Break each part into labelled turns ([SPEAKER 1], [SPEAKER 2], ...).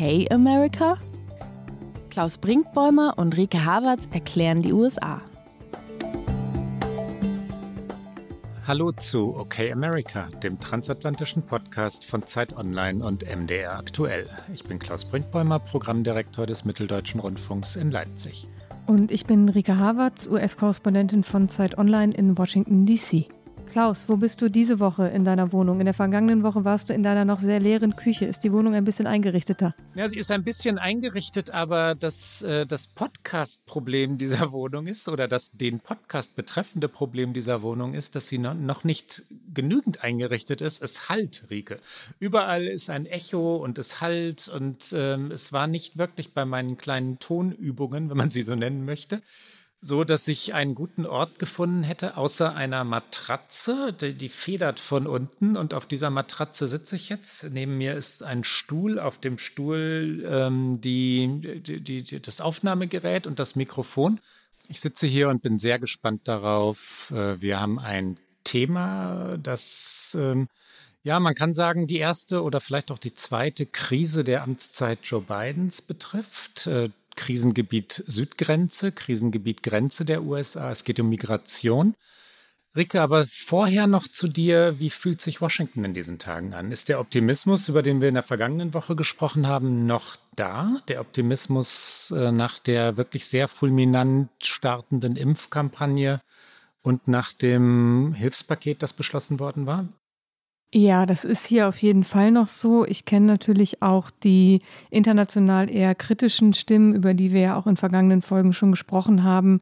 [SPEAKER 1] Okay, America? Klaus Brinkbäumer und Rike Havertz erklären die USA.
[SPEAKER 2] Hallo zu Okay America, dem transatlantischen Podcast von Zeit Online und MDR Aktuell. Ich bin Klaus Brinkbäumer, Programmdirektor des Mitteldeutschen Rundfunks in Leipzig.
[SPEAKER 3] Und ich bin Rika Havertz, US-Korrespondentin von Zeit Online in Washington, D.C. Klaus, wo bist du diese Woche in deiner Wohnung? In der vergangenen Woche warst du in deiner noch sehr leeren Küche. Ist die Wohnung ein bisschen eingerichteter?
[SPEAKER 2] Ja, sie ist ein bisschen eingerichtet, aber das, äh, das Podcast-Problem dieser Wohnung ist oder das den Podcast betreffende Problem dieser Wohnung ist, dass sie noch nicht genügend eingerichtet ist. Es halt, Rike. Überall ist ein Echo und es halt und ähm, es war nicht wirklich bei meinen kleinen Tonübungen, wenn man sie so nennen möchte so, dass ich einen guten Ort gefunden hätte, außer einer Matratze, die, die, federt von unten und auf dieser Matratze sitze ich jetzt. Neben mir ist ein Stuhl, auf dem Stuhl ähm, die, die, die, das Aufnahmegerät und das Mikrofon. Ich sitze hier und bin sehr gespannt darauf. Äh, wir haben ein Thema, das, ähm, ja, man kann sagen, die erste oder vielleicht auch die zweite Krise der Amtszeit Joe Bidens betrifft. Krisengebiet Südgrenze, Krisengebiet Grenze der USA. Es geht um Migration. Ricke, aber vorher noch zu dir, wie fühlt sich Washington in diesen Tagen an? Ist der Optimismus, über den wir in der vergangenen Woche gesprochen haben, noch da? Der Optimismus äh, nach der wirklich sehr fulminant startenden Impfkampagne und nach dem Hilfspaket, das beschlossen worden war?
[SPEAKER 3] Ja, das ist hier auf jeden Fall noch so. Ich kenne natürlich auch die international eher kritischen Stimmen, über die wir ja auch in vergangenen Folgen schon gesprochen haben,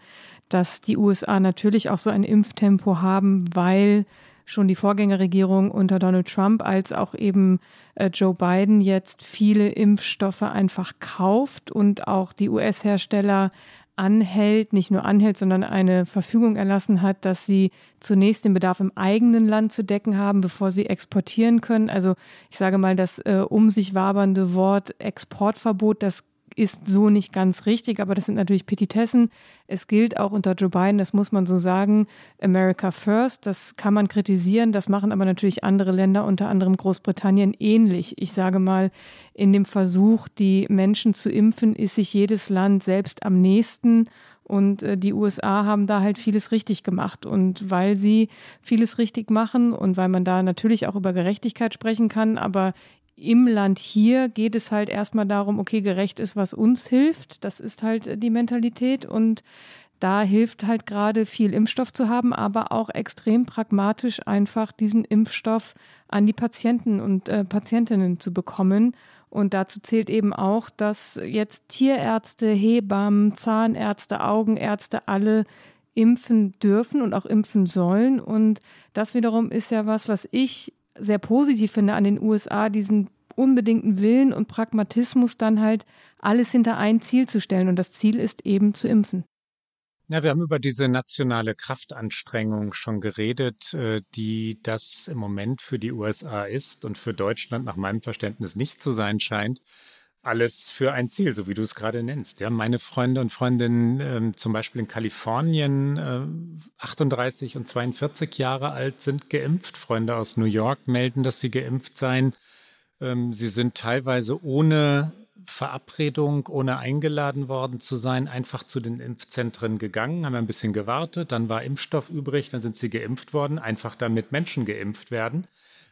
[SPEAKER 3] dass die USA natürlich auch so ein Impftempo haben, weil schon die Vorgängerregierung unter Donald Trump als auch eben äh, Joe Biden jetzt viele Impfstoffe einfach kauft und auch die US-Hersteller anhält, nicht nur anhält, sondern eine Verfügung erlassen hat, dass sie zunächst den Bedarf im eigenen Land zu decken haben, bevor sie exportieren können. Also ich sage mal, das äh, um sich wabernde Wort Exportverbot, das ist so nicht ganz richtig, aber das sind natürlich Petitessen. Es gilt auch unter Joe Biden, das muss man so sagen, America First. Das kann man kritisieren, das machen aber natürlich andere Länder, unter anderem Großbritannien, ähnlich. Ich sage mal, in dem Versuch, die Menschen zu impfen, ist sich jedes Land selbst am nächsten. Und äh, die USA haben da halt vieles richtig gemacht. Und weil sie vieles richtig machen und weil man da natürlich auch über Gerechtigkeit sprechen kann, aber im Land hier geht es halt erstmal darum, okay, gerecht ist, was uns hilft. Das ist halt die Mentalität und da hilft halt gerade viel Impfstoff zu haben, aber auch extrem pragmatisch einfach diesen Impfstoff an die Patienten und äh, Patientinnen zu bekommen. Und dazu zählt eben auch, dass jetzt Tierärzte, Hebammen, Zahnärzte, Augenärzte alle impfen dürfen und auch impfen sollen. Und das wiederum ist ja was, was ich sehr positiv finde an den USA, diesen unbedingten Willen und Pragmatismus dann halt alles hinter ein Ziel zu stellen. Und das Ziel ist eben zu impfen.
[SPEAKER 2] Ja, wir haben über diese nationale Kraftanstrengung schon geredet, äh, die das im Moment für die USA ist und für Deutschland nach meinem Verständnis nicht zu sein scheint alles für ein Ziel, so wie du es gerade nennst. Ja, meine Freunde und Freundinnen, ähm, zum Beispiel in Kalifornien, äh, 38 und 42 Jahre alt, sind geimpft. Freunde aus New York melden, dass sie geimpft seien. Ähm, sie sind teilweise ohne Verabredung, ohne eingeladen worden zu sein, einfach zu den Impfzentren gegangen, haben ein bisschen gewartet, dann war Impfstoff übrig, dann sind sie geimpft worden, einfach damit Menschen geimpft werden.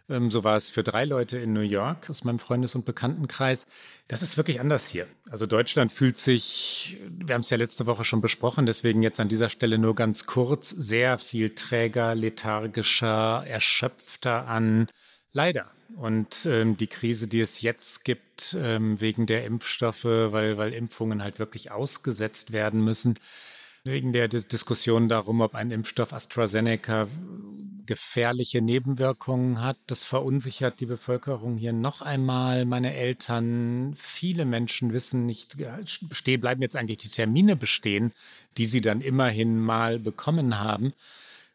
[SPEAKER 2] Ähm, so war es für drei Leute in New York aus meinem Freundes- und Bekanntenkreis. Das ist wirklich anders hier. Also Deutschland fühlt sich, wir haben es ja letzte Woche schon besprochen, deswegen jetzt an dieser Stelle nur ganz kurz, sehr viel träger, lethargischer, erschöpfter an. Leider. Und ähm, die Krise, die es jetzt gibt, ähm, wegen der Impfstoffe, weil, weil Impfungen halt wirklich ausgesetzt werden müssen, wegen der Diskussion darum, ob ein Impfstoff AstraZeneca gefährliche Nebenwirkungen hat. Das verunsichert die Bevölkerung hier noch einmal. Meine Eltern, viele Menschen wissen nicht, bestehen, bleiben jetzt eigentlich die Termine bestehen, die sie dann immerhin mal bekommen haben.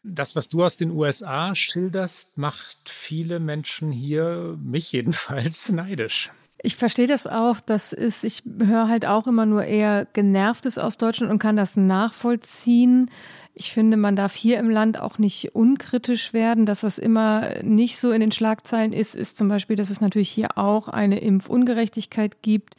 [SPEAKER 2] Das, was du aus den USA schilderst, macht viele Menschen hier, mich jedenfalls, neidisch.
[SPEAKER 3] Ich verstehe das auch. Das ist, ich höre halt auch immer nur eher Genervtes aus Deutschland und kann das nachvollziehen. Ich finde, man darf hier im Land auch nicht unkritisch werden. Das, was immer nicht so in den Schlagzeilen ist, ist zum Beispiel, dass es natürlich hier auch eine Impfungerechtigkeit gibt.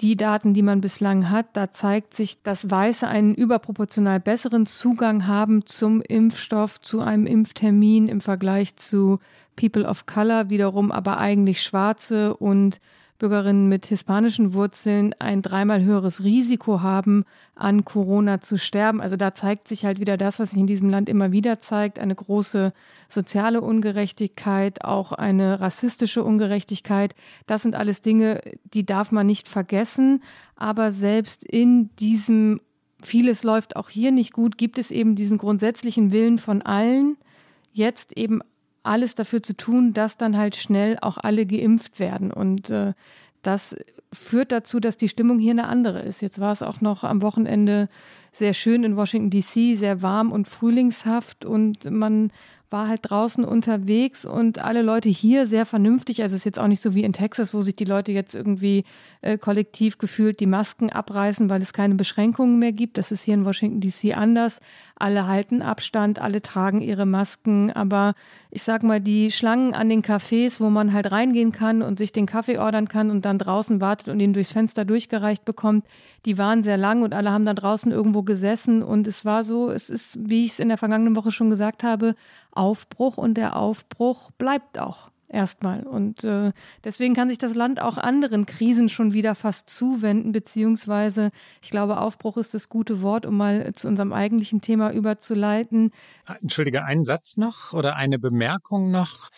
[SPEAKER 3] Die Daten, die man bislang hat, da zeigt sich, dass Weiße einen überproportional besseren Zugang haben zum Impfstoff, zu einem Impftermin im Vergleich zu People of Color, wiederum aber eigentlich Schwarze und Bürgerinnen mit hispanischen Wurzeln ein dreimal höheres Risiko haben, an Corona zu sterben. Also da zeigt sich halt wieder das, was sich in diesem Land immer wieder zeigt, eine große soziale Ungerechtigkeit, auch eine rassistische Ungerechtigkeit. Das sind alles Dinge, die darf man nicht vergessen. Aber selbst in diesem vieles läuft auch hier nicht gut, gibt es eben diesen grundsätzlichen Willen von allen, jetzt eben alles dafür zu tun, dass dann halt schnell auch alle geimpft werden. Und äh, das führt dazu, dass die Stimmung hier eine andere ist. Jetzt war es auch noch am Wochenende sehr schön in Washington DC, sehr warm und frühlingshaft und man war halt draußen unterwegs und alle Leute hier sehr vernünftig. Also es ist jetzt auch nicht so wie in Texas, wo sich die Leute jetzt irgendwie äh, kollektiv gefühlt die Masken abreißen, weil es keine Beschränkungen mehr gibt. Das ist hier in Washington DC anders. Alle halten Abstand, alle tragen ihre Masken, aber ich sag mal, die Schlangen an den Cafés, wo man halt reingehen kann und sich den Kaffee ordern kann und dann draußen wartet und ihn durchs Fenster durchgereicht bekommt, die waren sehr lang und alle haben da draußen irgendwo gesessen und es war so, es ist, wie ich es in der vergangenen Woche schon gesagt habe, Aufbruch und der Aufbruch bleibt auch erstmal. Und äh, deswegen kann sich das Land auch anderen Krisen schon wieder fast zuwenden, beziehungsweise ich glaube, Aufbruch ist das gute Wort, um mal zu unserem eigentlichen Thema überzuleiten.
[SPEAKER 2] Ah, entschuldige, einen Satz noch oder eine Bemerkung noch.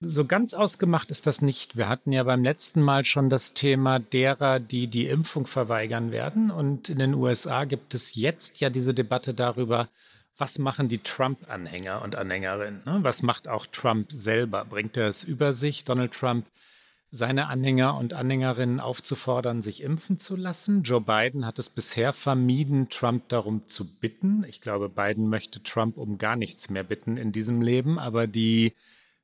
[SPEAKER 2] So ganz ausgemacht ist das nicht. Wir hatten ja beim letzten Mal schon das Thema derer, die die Impfung verweigern werden. Und in den USA gibt es jetzt ja diese Debatte darüber, was machen die Trump-Anhänger und Anhängerinnen? Ne? Was macht auch Trump selber? Bringt er es über sich, Donald Trump, seine Anhänger und Anhängerinnen aufzufordern, sich impfen zu lassen? Joe Biden hat es bisher vermieden, Trump darum zu bitten. Ich glaube, Biden möchte Trump um gar nichts mehr bitten in diesem Leben. Aber die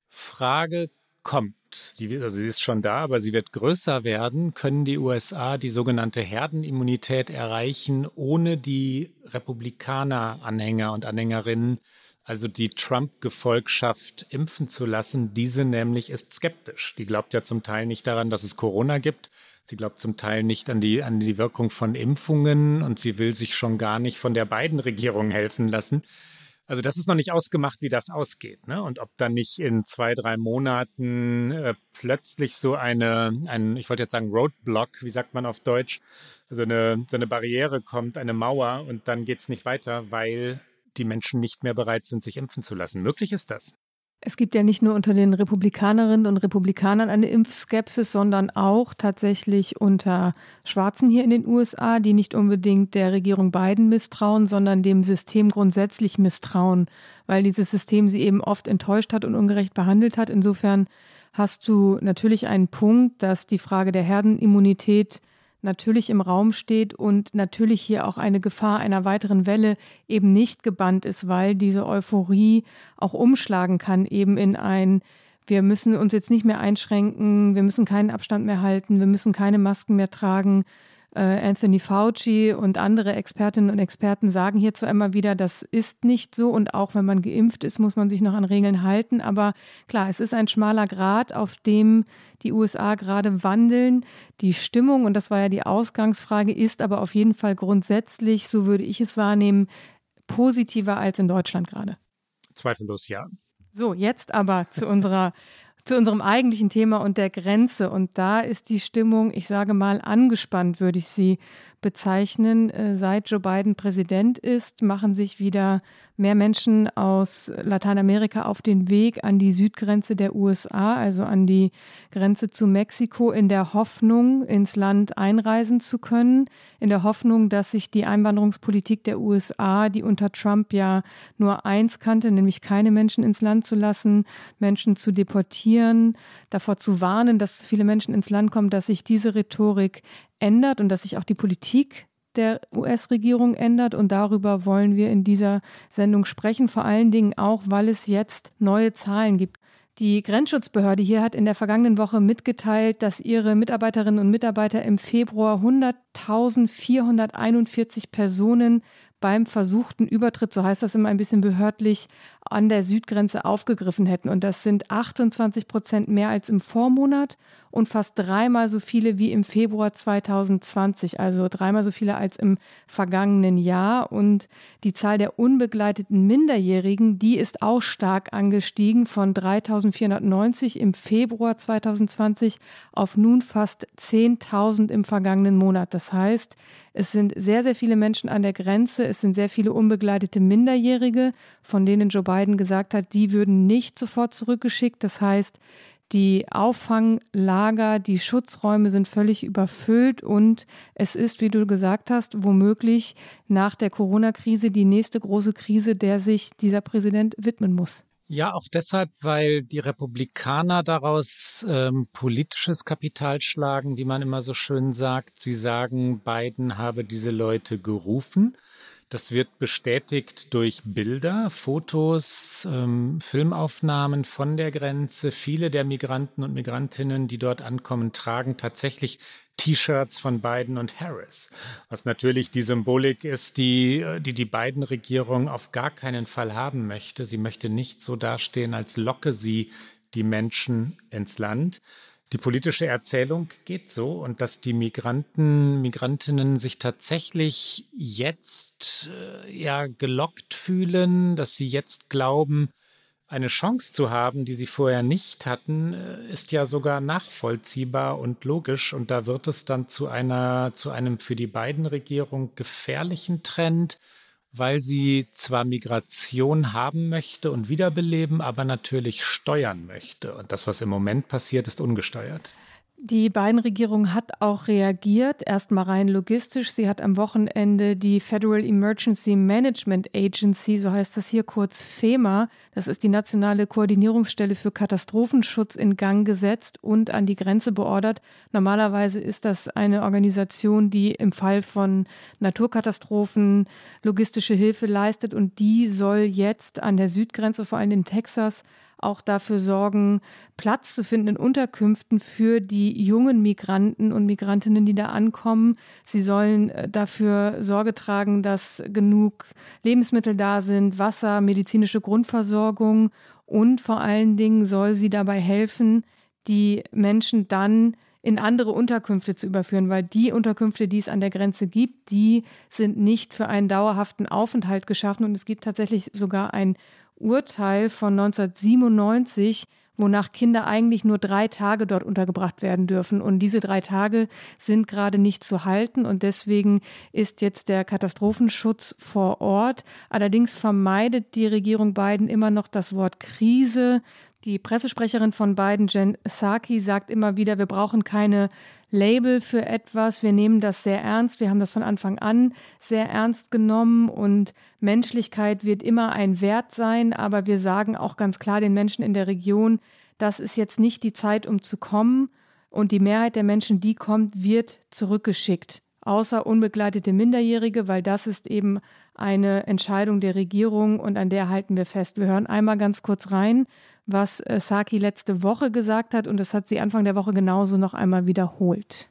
[SPEAKER 2] Frage kommt, die, also sie ist schon da, aber sie wird größer werden, können die USA die sogenannte Herdenimmunität erreichen, ohne die Republikaner-Anhänger und Anhängerinnen, also die Trump-Gefolgschaft, impfen zu lassen. Diese nämlich ist skeptisch. Die glaubt ja zum Teil nicht daran, dass es Corona gibt. Sie glaubt zum Teil nicht an die, an die Wirkung von Impfungen und sie will sich schon gar nicht von der beiden Regierung helfen lassen. Also das ist noch nicht ausgemacht, wie das ausgeht. Ne? Und ob dann nicht in zwei, drei Monaten äh, plötzlich so eine, ein, ich wollte jetzt sagen Roadblock, wie sagt man auf Deutsch, so eine, so eine Barriere kommt, eine Mauer und dann geht es nicht weiter, weil die Menschen nicht mehr bereit sind, sich impfen zu lassen. Möglich ist das.
[SPEAKER 3] Es gibt ja nicht nur unter den Republikanerinnen und Republikanern eine Impfskepsis, sondern auch tatsächlich unter Schwarzen hier in den USA, die nicht unbedingt der Regierung Biden misstrauen, sondern dem System grundsätzlich misstrauen, weil dieses System sie eben oft enttäuscht hat und ungerecht behandelt hat. Insofern hast du natürlich einen Punkt, dass die Frage der Herdenimmunität natürlich im Raum steht und natürlich hier auch eine Gefahr einer weiteren Welle eben nicht gebannt ist, weil diese Euphorie auch umschlagen kann eben in ein wir müssen uns jetzt nicht mehr einschränken, wir müssen keinen Abstand mehr halten, wir müssen keine Masken mehr tragen, Anthony Fauci und andere Expertinnen und Experten sagen hier zwar immer wieder, das ist nicht so und auch wenn man geimpft ist, muss man sich noch an Regeln halten. Aber klar, es ist ein schmaler Grad, auf dem die USA gerade wandeln. Die Stimmung, und das war ja die Ausgangsfrage, ist aber auf jeden Fall grundsätzlich, so würde ich es wahrnehmen, positiver als in Deutschland gerade.
[SPEAKER 2] Zweifellos ja.
[SPEAKER 3] So, jetzt aber zu unserer zu unserem eigentlichen Thema und der Grenze. Und da ist die Stimmung, ich sage mal, angespannt, würde ich sie bezeichnen. Äh, seit Joe Biden Präsident ist, machen sich wieder mehr Menschen aus Lateinamerika auf den Weg an die Südgrenze der USA, also an die Grenze zu Mexiko, in der Hoffnung, ins Land einreisen zu können, in der Hoffnung, dass sich die Einwanderungspolitik der USA, die unter Trump ja nur eins kannte, nämlich keine Menschen ins Land zu lassen, Menschen zu deportieren, davor zu warnen, dass viele Menschen ins Land kommen, dass sich diese Rhetorik ändert und dass sich auch die Politik der US-Regierung ändert. Und darüber wollen wir in dieser Sendung sprechen, vor allen Dingen auch, weil es jetzt neue Zahlen gibt. Die Grenzschutzbehörde hier hat in der vergangenen Woche mitgeteilt, dass ihre Mitarbeiterinnen und Mitarbeiter im Februar 100.441 Personen beim versuchten Übertritt, so heißt das immer ein bisschen behördlich, an der Südgrenze aufgegriffen hätten. Und das sind 28 Prozent mehr als im Vormonat und fast dreimal so viele wie im Februar 2020, also dreimal so viele als im vergangenen Jahr. Und die Zahl der unbegleiteten Minderjährigen, die ist auch stark angestiegen von 3.490 im Februar 2020 auf nun fast 10.000 im vergangenen Monat. Das heißt, es sind sehr, sehr viele Menschen an der Grenze. Es sind sehr viele unbegleitete Minderjährige, von denen Joe Biden gesagt hat, die würden nicht sofort zurückgeschickt. Das heißt, die Auffanglager, die Schutzräume sind völlig überfüllt und es ist, wie du gesagt hast, womöglich nach der Corona-Krise die nächste große Krise, der sich dieser Präsident widmen muss.
[SPEAKER 2] Ja, auch deshalb, weil die Republikaner daraus ähm, politisches Kapital schlagen, wie man immer so schön sagt. Sie sagen, Biden habe diese Leute gerufen. Das wird bestätigt durch Bilder, Fotos, ähm, Filmaufnahmen von der Grenze. Viele der Migranten und Migrantinnen, die dort ankommen, tragen tatsächlich T-Shirts von Biden und Harris, was natürlich die Symbolik ist, die die, die Biden-Regierung auf gar keinen Fall haben möchte. Sie möchte nicht so dastehen, als locke sie die Menschen ins Land. Die politische Erzählung geht so und dass die Migranten, Migrantinnen sich tatsächlich jetzt äh, ja gelockt fühlen, dass sie jetzt glauben, eine Chance zu haben, die sie vorher nicht hatten, äh, ist ja sogar nachvollziehbar und logisch. Und da wird es dann zu einer, zu einem für die beiden Regierung gefährlichen Trend, weil sie zwar Migration haben möchte und wiederbeleben, aber natürlich steuern möchte. Und das, was im Moment passiert, ist ungesteuert.
[SPEAKER 3] Die Biden-Regierung hat auch reagiert, erstmal rein logistisch. Sie hat am Wochenende die Federal Emergency Management Agency, so heißt das hier kurz FEMA, das ist die nationale Koordinierungsstelle für Katastrophenschutz, in Gang gesetzt und an die Grenze beordert. Normalerweise ist das eine Organisation, die im Fall von Naturkatastrophen logistische Hilfe leistet und die soll jetzt an der Südgrenze, vor allem in Texas, auch dafür sorgen, Platz zu finden in Unterkünften für die jungen Migranten und Migrantinnen, die da ankommen. Sie sollen äh, dafür Sorge tragen, dass genug Lebensmittel da sind, Wasser, medizinische Grundversorgung und vor allen Dingen soll sie dabei helfen, die Menschen dann in andere Unterkünfte zu überführen, weil die Unterkünfte, die es an der Grenze gibt, die sind nicht für einen dauerhaften Aufenthalt geschaffen und es gibt tatsächlich sogar ein Urteil von 1997, wonach Kinder eigentlich nur drei Tage dort untergebracht werden dürfen. Und diese drei Tage sind gerade nicht zu halten. Und deswegen ist jetzt der Katastrophenschutz vor Ort. Allerdings vermeidet die Regierung Biden immer noch das Wort Krise. Die Pressesprecherin von Biden, Jen Psaki, sagt immer wieder, wir brauchen keine Label für etwas. Wir nehmen das sehr ernst. Wir haben das von Anfang an sehr ernst genommen und Menschlichkeit wird immer ein Wert sein. Aber wir sagen auch ganz klar den Menschen in der Region, das ist jetzt nicht die Zeit, um zu kommen. Und die Mehrheit der Menschen, die kommt, wird zurückgeschickt. Außer unbegleitete Minderjährige, weil das ist eben eine Entscheidung der Regierung und an der halten wir fest. Wir hören einmal ganz kurz rein, was äh, Saki letzte Woche gesagt hat und das hat sie Anfang der Woche genauso noch einmal wiederholt.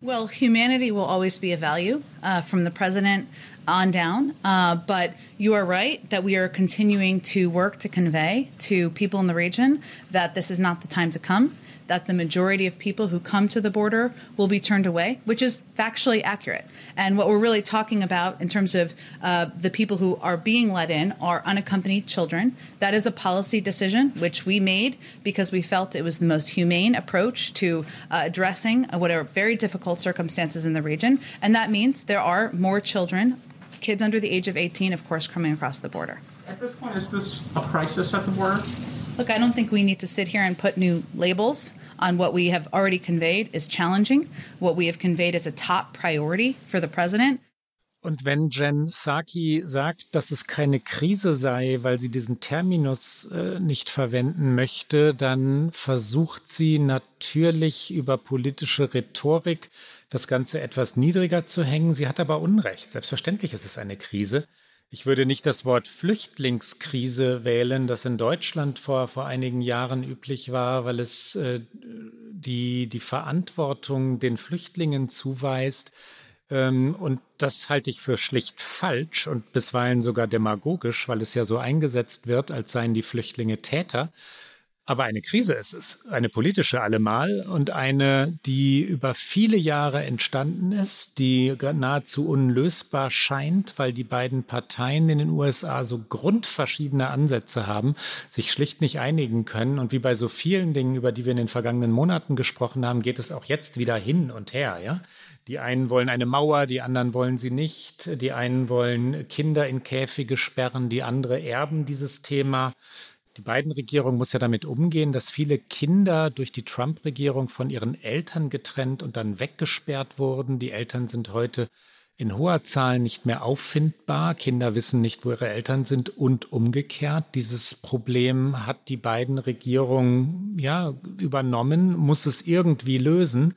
[SPEAKER 4] Well, humanity will always be a value uh, from the president on down. Uh, but you are right that we are continuing to work to convey to people in the region that this is not the time to come. That the majority of people who come to the border will be turned away, which is factually accurate. And what we're really talking about in terms of uh, the people who are being let in are unaccompanied children. That is a policy decision which we made because we felt it was the most humane approach to uh, addressing what are very difficult circumstances in the region. And that means there are more children, kids under the age of 18, of course, coming across the border.
[SPEAKER 5] At this point, is this a crisis at the border?
[SPEAKER 4] Look, I don't think we need to sit here and put new labels on what we have already conveyed is challenging. What we have conveyed is a top priority for the president.
[SPEAKER 2] Und wenn Jen Psaki sagt, dass es keine Krise sei, weil sie diesen Terminus äh, nicht verwenden möchte, dann versucht sie natürlich über politische Rhetorik das Ganze etwas niedriger zu hängen. Sie hat aber Unrecht. Selbstverständlich ist es eine Krise. Ich würde nicht das Wort Flüchtlingskrise wählen, das in Deutschland vor, vor einigen Jahren üblich war, weil es äh, die, die Verantwortung den Flüchtlingen zuweist. Ähm, und das halte ich für schlicht falsch und bisweilen sogar demagogisch, weil es ja so eingesetzt wird, als seien die Flüchtlinge Täter. Aber eine Krise ist es, eine politische allemal und eine, die über viele Jahre entstanden ist, die nahezu unlösbar scheint, weil die beiden Parteien in den USA so grundverschiedene Ansätze haben, sich schlicht nicht einigen können. Und wie bei so vielen Dingen, über die wir in den vergangenen Monaten gesprochen haben, geht es auch jetzt wieder hin und her. Ja? Die einen wollen eine Mauer, die anderen wollen sie nicht. Die einen wollen Kinder in Käfige sperren, die andere erben dieses Thema. Die beiden Regierungen muss ja damit umgehen, dass viele Kinder durch die Trump-Regierung von ihren Eltern getrennt und dann weggesperrt wurden. Die Eltern sind heute in hoher Zahl nicht mehr auffindbar. Kinder wissen nicht, wo ihre Eltern sind und umgekehrt. Dieses Problem hat die beiden Regierungen ja übernommen, muss es irgendwie lösen.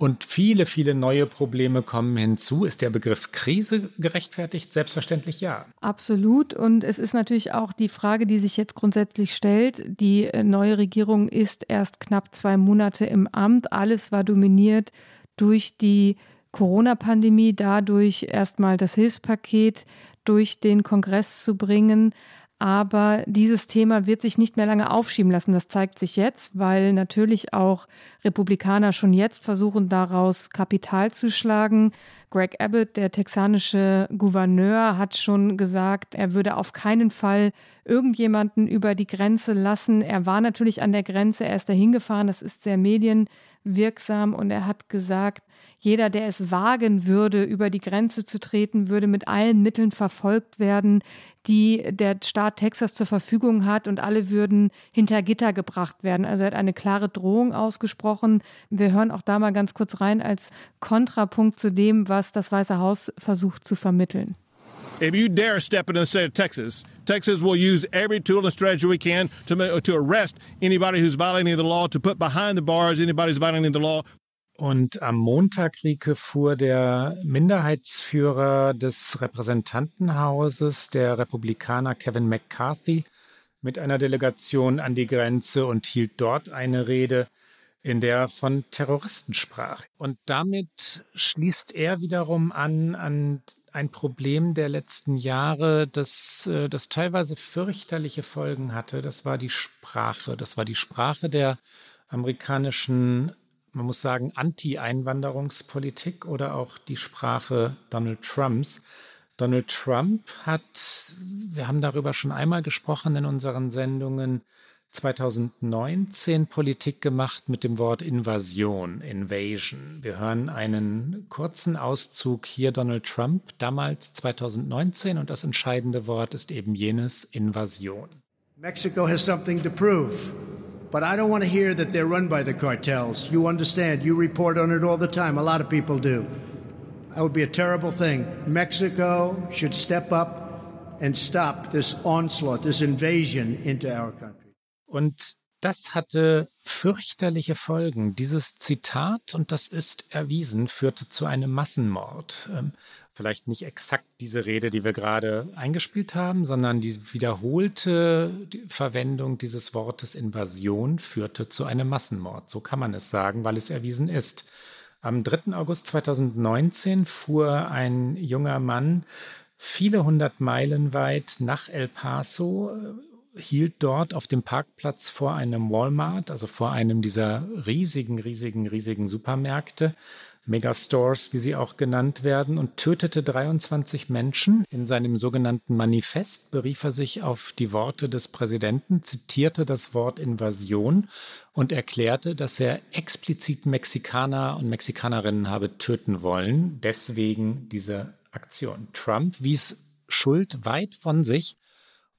[SPEAKER 2] Und viele, viele neue Probleme kommen hinzu. Ist der Begriff Krise gerechtfertigt? Selbstverständlich ja.
[SPEAKER 3] Absolut. Und es ist natürlich auch die Frage, die sich jetzt grundsätzlich stellt. Die äh, neue Regierung ist erst knapp zwei Monate im Amt. Alles war dominiert durch die Corona-Pandemie, dadurch erstmal das Hilfspaket durch den Kongress zu bringen. Aber dieses Thema wird sich nicht mehr lange aufschieben lassen. Das zeigt sich jetzt, weil natürlich auch Republikaner schon jetzt versuchen, daraus Kapital zu schlagen. Greg Abbott, der texanische Gouverneur, hat schon gesagt, er würde auf keinen Fall irgendjemanden über die Grenze lassen. Er war natürlich an der Grenze, er ist dahin gefahren, das ist sehr medienwirksam und er hat gesagt, jeder, der es wagen würde, über die Grenze zu treten, würde mit allen Mitteln verfolgt werden, die der Staat Texas zur Verfügung hat und alle würden hinter Gitter gebracht werden. Also er hat eine klare Drohung ausgesprochen. Wir hören auch da mal ganz kurz rein als Kontrapunkt zu dem, was das Weiße Haus versucht zu vermitteln.
[SPEAKER 6] If you dare step into the state of Texas, Texas will use every tool and strategy we can to, to arrest anybody who's violating the law, to put behind the bars anybody who's violating the law.
[SPEAKER 2] Und am Montag, Rieke, fuhr der Minderheitsführer des Repräsentantenhauses, der Republikaner Kevin McCarthy, mit einer Delegation an die Grenze und hielt dort eine Rede, in der er von Terroristen sprach. Und damit schließt er wiederum an an ein Problem der letzten Jahre, das, äh, das teilweise fürchterliche Folgen hatte. Das war die Sprache. Das war die Sprache der amerikanischen man muss sagen, Anti-Einwanderungspolitik oder auch die Sprache Donald Trumps. Donald Trump hat, wir haben darüber schon einmal gesprochen in unseren Sendungen, 2019 Politik gemacht mit dem Wort Invasion, Invasion. Wir hören einen kurzen Auszug hier Donald Trump, damals 2019 und das entscheidende Wort ist eben jenes Invasion.
[SPEAKER 7] Mexico has something to prove. But I don't want to hear that they're run by the cartels. You understand. You report on it all the time. A lot of people do. That would be a terrible thing. Mexico should step up and stop this onslaught, this invasion into our country.
[SPEAKER 2] Und das hatte fürchterliche Folgen. Dieses Zitat, und das ist erwiesen, führte zu einem Massenmord. Vielleicht nicht exakt diese Rede, die wir gerade eingespielt haben, sondern die wiederholte Verwendung dieses Wortes Invasion führte zu einem Massenmord. So kann man es sagen, weil es erwiesen ist. Am 3. August 2019 fuhr ein junger Mann viele hundert Meilen weit nach El Paso, hielt dort auf dem Parkplatz vor einem Walmart, also vor einem dieser riesigen, riesigen, riesigen Supermärkte Megastores, wie sie auch genannt werden, und tötete 23 Menschen. In seinem sogenannten Manifest berief er sich auf die Worte des Präsidenten, zitierte das Wort Invasion und erklärte, dass er explizit Mexikaner und Mexikanerinnen habe töten wollen. Deswegen diese Aktion. Trump wies Schuld weit von sich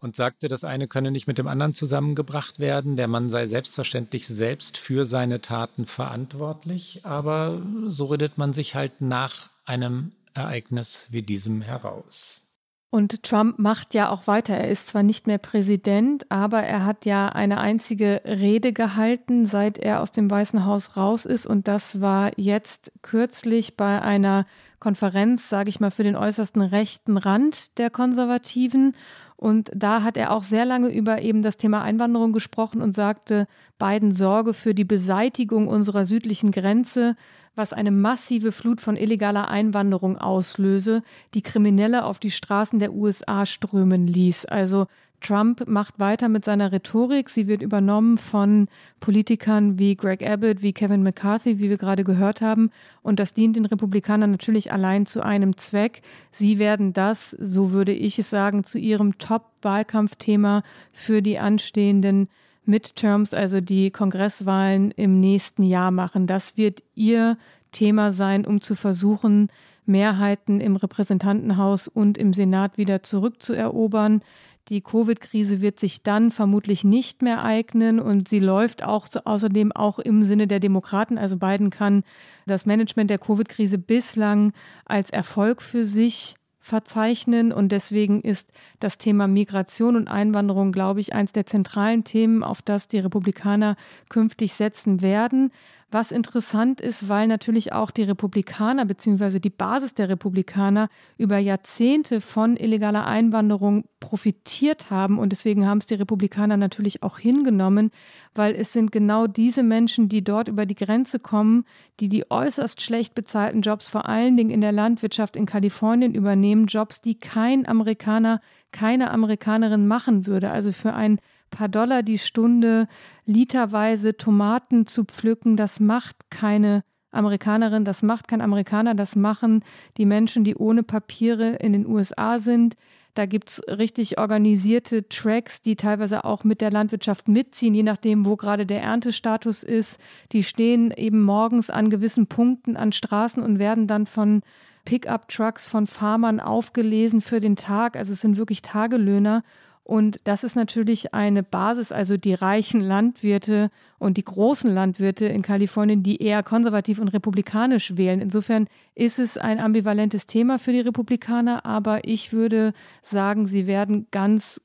[SPEAKER 2] und sagte, das eine könne nicht mit dem anderen zusammengebracht werden. Der Mann sei selbstverständlich selbst für seine Taten verantwortlich, aber so redet man sich halt nach einem Ereignis wie diesem heraus.
[SPEAKER 3] Und Trump macht ja auch weiter. Er ist zwar nicht mehr Präsident, aber er hat ja eine einzige Rede gehalten, seit er aus dem Weißen Haus raus ist. Und das war jetzt kürzlich bei einer Konferenz, sage ich mal, für den äußersten rechten Rand der Konservativen. Und da hat er auch sehr lange über eben das Thema Einwanderung gesprochen und sagte, Biden sorge für die Beseitigung unserer südlichen Grenze, was eine massive Flut von illegaler Einwanderung auslöse, die Kriminelle auf die Straßen der USA strömen ließ. Also Trump macht weiter mit seiner Rhetorik. Sie wird übernommen von Politikern wie Greg Abbott, wie Kevin McCarthy, wie wir gerade gehört haben. Und das dient den Republikanern natürlich allein zu einem Zweck. Sie werden das, so würde ich es sagen, zu ihrem Top-Wahlkampfthema für die anstehenden Midterms, also die Kongresswahlen im nächsten Jahr machen. Das wird ihr Thema sein, um zu versuchen, Mehrheiten im Repräsentantenhaus und im Senat wieder zurückzuerobern. Die Covid-Krise wird sich dann vermutlich nicht mehr eignen und sie läuft auch außerdem auch im Sinne der Demokraten. Also Biden kann das Management der Covid-Krise bislang als Erfolg für sich verzeichnen und deswegen ist das Thema Migration und Einwanderung, glaube ich, eines der zentralen Themen, auf das die Republikaner künftig setzen werden. Was interessant ist, weil natürlich auch die Republikaner bzw. die Basis der Republikaner über Jahrzehnte von illegaler Einwanderung profitiert haben und deswegen haben es die Republikaner natürlich auch hingenommen, weil es sind genau diese Menschen, die dort über die Grenze kommen, die die äußerst schlecht bezahlten Jobs vor allen Dingen in der Landwirtschaft in Kalifornien übernehmen, Jobs, die kein Amerikaner, keine Amerikanerin machen würde. Also für ein paar Dollar die Stunde literweise Tomaten zu pflücken, das macht keine Amerikanerin, das macht kein Amerikaner, das machen die Menschen, die ohne Papiere in den USA sind. Da gibt es richtig organisierte Tracks, die teilweise auch mit der Landwirtschaft mitziehen, je nachdem, wo gerade der Erntestatus ist. Die stehen eben morgens an gewissen Punkten an Straßen und werden dann von Pickup-Trucks von Farmern aufgelesen für den Tag. Also es sind wirklich Tagelöhner. Und das ist natürlich eine Basis, also die reichen Landwirte und die großen Landwirte in Kalifornien, die eher konservativ und republikanisch wählen. Insofern ist es ein ambivalentes Thema für die Republikaner, aber ich würde sagen, sie werden ganz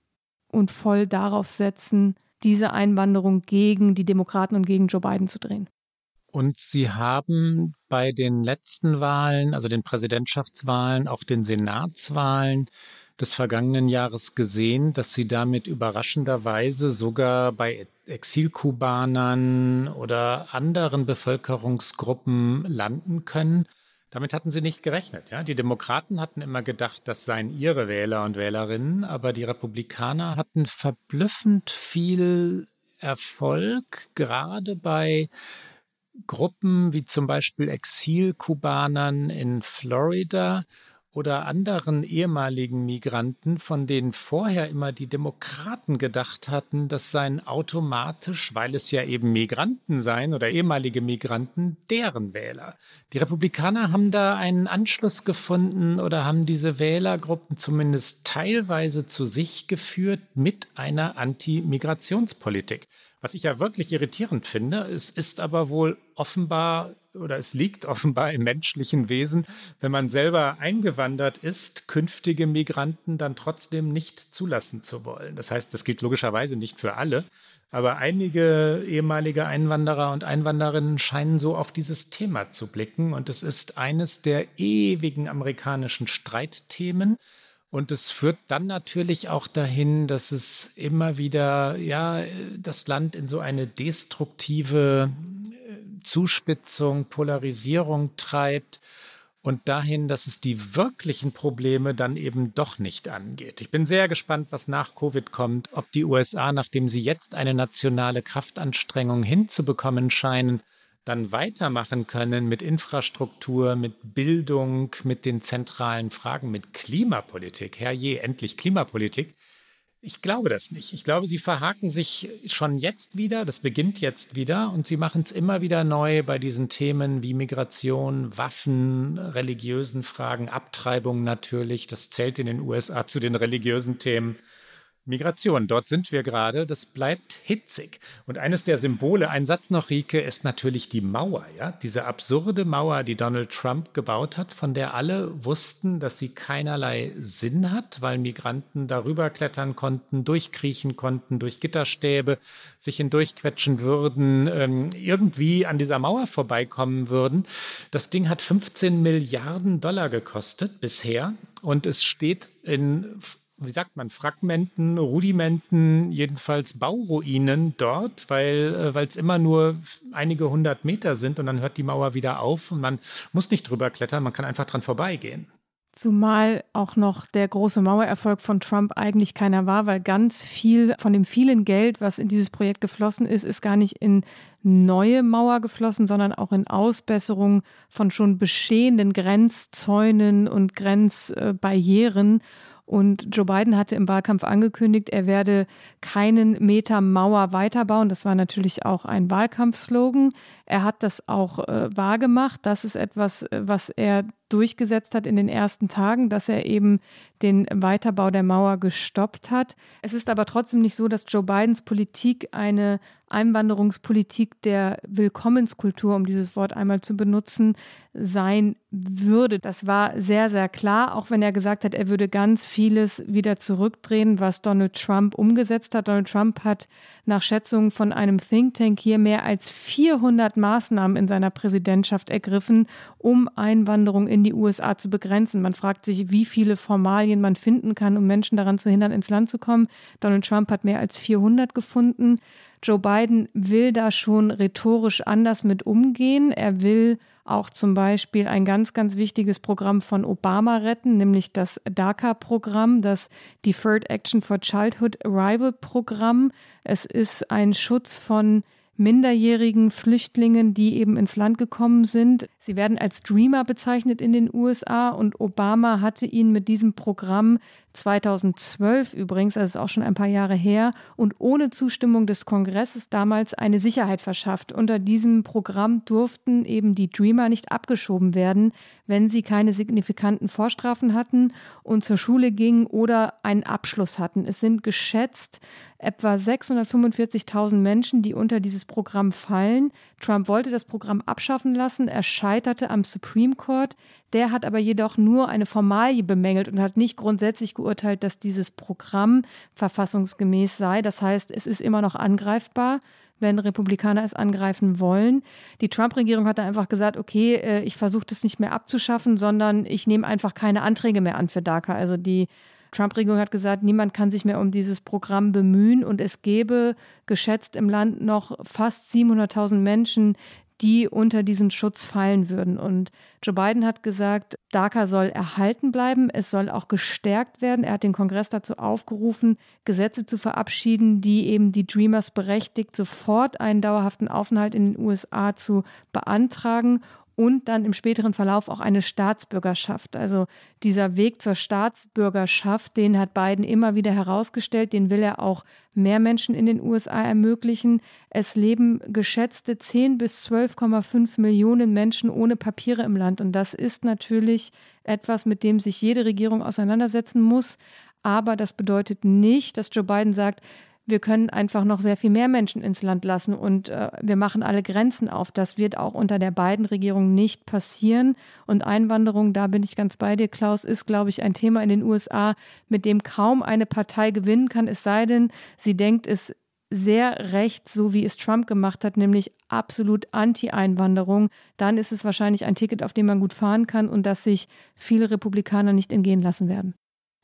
[SPEAKER 3] und voll darauf setzen, diese Einwanderung gegen die Demokraten und gegen Joe Biden zu drehen.
[SPEAKER 2] Und Sie haben bei den letzten Wahlen, also den Präsidentschaftswahlen, auch den Senatswahlen, des vergangenen Jahres gesehen, dass sie damit überraschenderweise sogar bei Exilkubanern oder anderen Bevölkerungsgruppen landen können. Damit hatten sie nicht gerechnet. Ja? Die Demokraten hatten immer gedacht, das seien ihre Wähler und Wählerinnen, aber die Republikaner hatten verblüffend viel Erfolg, gerade bei Gruppen wie zum Beispiel Exilkubanern in Florida oder anderen ehemaligen Migranten, von denen vorher immer die Demokraten gedacht hatten, das seien automatisch, weil es ja eben Migranten seien oder ehemalige Migranten, deren Wähler. Die Republikaner haben da einen Anschluss gefunden oder haben diese Wählergruppen zumindest teilweise zu sich geführt mit einer Anti-Migrationspolitik. Was ich ja wirklich irritierend finde, es ist aber wohl offenbar oder es liegt offenbar im menschlichen Wesen, wenn man selber eingewandert ist, künftige Migranten dann trotzdem nicht zulassen zu wollen. Das heißt, das gilt logischerweise nicht für alle, aber einige ehemalige Einwanderer und Einwanderinnen scheinen so auf dieses Thema zu blicken und es ist eines der ewigen amerikanischen Streitthemen. Und es führt dann natürlich auch dahin, dass es immer wieder, ja, das Land in so eine destruktive Zuspitzung, Polarisierung treibt und dahin, dass es die wirklichen Probleme dann eben doch nicht angeht. Ich bin sehr gespannt, was nach Covid kommt, ob die USA, nachdem sie jetzt eine nationale Kraftanstrengung hinzubekommen scheinen, dann weitermachen können mit Infrastruktur, mit Bildung, mit den zentralen Fragen, mit Klimapolitik. Herrje, endlich Klimapolitik. Ich glaube das nicht. Ich glaube, sie verhaken sich schon jetzt wieder, das beginnt jetzt wieder und sie machen es immer wieder neu bei diesen Themen wie Migration, Waffen, religiösen Fragen, Abtreibung natürlich, das zählt in den USA zu den religiösen Themen. Migration, dort sind wir gerade, das bleibt hitzig. Und eines der Symbole, ein Satz noch, Rike, ist natürlich die Mauer, ja? Diese absurde Mauer, die Donald Trump gebaut hat, von der alle wussten, dass sie keinerlei Sinn hat, weil Migranten darüber klettern konnten, durchkriechen konnten, durch Gitterstäbe sich hindurchquetschen würden, ähm, irgendwie an dieser Mauer vorbeikommen würden. Das Ding hat 15 Milliarden Dollar gekostet bisher und es steht in wie sagt man, Fragmenten, Rudimenten, jedenfalls Bauruinen dort, weil äh, es immer nur einige hundert Meter sind und dann hört die Mauer wieder auf und man muss nicht drüber klettern, man kann einfach dran vorbeigehen.
[SPEAKER 3] Zumal auch noch der große Mauererfolg von Trump eigentlich keiner war, weil ganz viel von dem vielen Geld, was in dieses Projekt geflossen ist, ist gar nicht in neue Mauer geflossen, sondern auch in Ausbesserung von schon bestehenden Grenzzäunen und Grenzbarrieren. Und Joe Biden hatte im Wahlkampf angekündigt, er werde keinen Meter Mauer weiterbauen. Das war natürlich auch ein Wahlkampfslogan. Er hat das auch äh, wahrgemacht. Das ist etwas, äh, was er durchgesetzt hat in den ersten Tagen, dass er eben den Weiterbau der Mauer gestoppt hat. Es ist aber trotzdem nicht so, dass Joe Bidens Politik eine Einwanderungspolitik der Willkommenskultur, um dieses Wort einmal zu benutzen, sein würde. Das war sehr, sehr klar, auch wenn er gesagt hat, er würde ganz vieles wieder zurückdrehen, was Donald Trump umgesetzt hat. Donald Trump hat nach Schätzungen von einem Think Tank hier mehr als 400 Maßnahmen in seiner Präsidentschaft ergriffen, um Einwanderung in die USA zu begrenzen. Man fragt sich, wie viele Formalien man finden kann, um Menschen daran zu hindern, ins Land zu kommen. Donald Trump hat mehr als 400 gefunden. Joe Biden will da schon rhetorisch anders mit umgehen. Er will auch zum Beispiel ein ganz, ganz wichtiges Programm von Obama retten, nämlich das DACA-Programm, das Deferred Action for Childhood Arrival Programm. Es ist ein Schutz von minderjährigen Flüchtlingen, die eben ins Land gekommen sind. Sie werden als Dreamer bezeichnet in den USA und Obama hatte ihnen mit diesem Programm 2012 übrigens, das ist auch schon ein paar Jahre her, und ohne Zustimmung des Kongresses damals eine Sicherheit verschafft. Unter diesem Programm durften eben die Dreamer nicht abgeschoben werden, wenn sie keine signifikanten Vorstrafen hatten und zur Schule gingen oder einen Abschluss hatten. Es sind geschätzt etwa 645.000 Menschen, die unter dieses Programm fallen. Trump wollte das Programm abschaffen lassen. Er scheiterte am Supreme Court. Der hat aber jedoch nur eine Formalie bemängelt und hat nicht grundsätzlich geurteilt, dass dieses Programm verfassungsgemäß sei. Das heißt, es ist immer noch angreifbar wenn Republikaner es angreifen wollen. Die Trump-Regierung hat dann einfach gesagt, okay, äh, ich versuche das nicht mehr abzuschaffen, sondern ich nehme einfach keine Anträge mehr an für DACA. Also die Trump-Regierung hat gesagt, niemand kann sich mehr um dieses Programm bemühen und es gäbe geschätzt im Land noch fast 700.000 Menschen, die unter diesen Schutz fallen würden. Und Joe Biden hat gesagt, DACA soll erhalten bleiben, es soll auch gestärkt werden. Er hat den Kongress dazu aufgerufen, Gesetze zu verabschieden, die eben die Dreamers berechtigt, sofort einen dauerhaften Aufenthalt in den USA zu beantragen und dann im späteren Verlauf auch eine Staatsbürgerschaft. Also dieser Weg zur Staatsbürgerschaft, den hat Biden immer wieder herausgestellt, den will er auch mehr Menschen in den USA ermöglichen. Es leben geschätzte 10 bis 12,5 Millionen Menschen ohne Papiere im Land und das ist natürlich etwas, mit dem sich jede Regierung auseinandersetzen muss. Aber das bedeutet nicht, dass Joe Biden sagt, wir können einfach noch sehr viel mehr Menschen ins Land lassen und äh, wir machen alle Grenzen auf. Das wird auch unter der beiden Regierung nicht passieren. Und Einwanderung, da bin ich ganz bei dir, Klaus, ist, glaube ich, ein Thema in den USA, mit dem kaum eine Partei gewinnen kann, es sei denn, sie denkt es sehr rechts, so wie es Trump gemacht hat, nämlich absolut Anti-Einwanderung, dann ist es wahrscheinlich ein Ticket, auf dem man gut fahren kann und das sich viele Republikaner nicht entgehen lassen werden.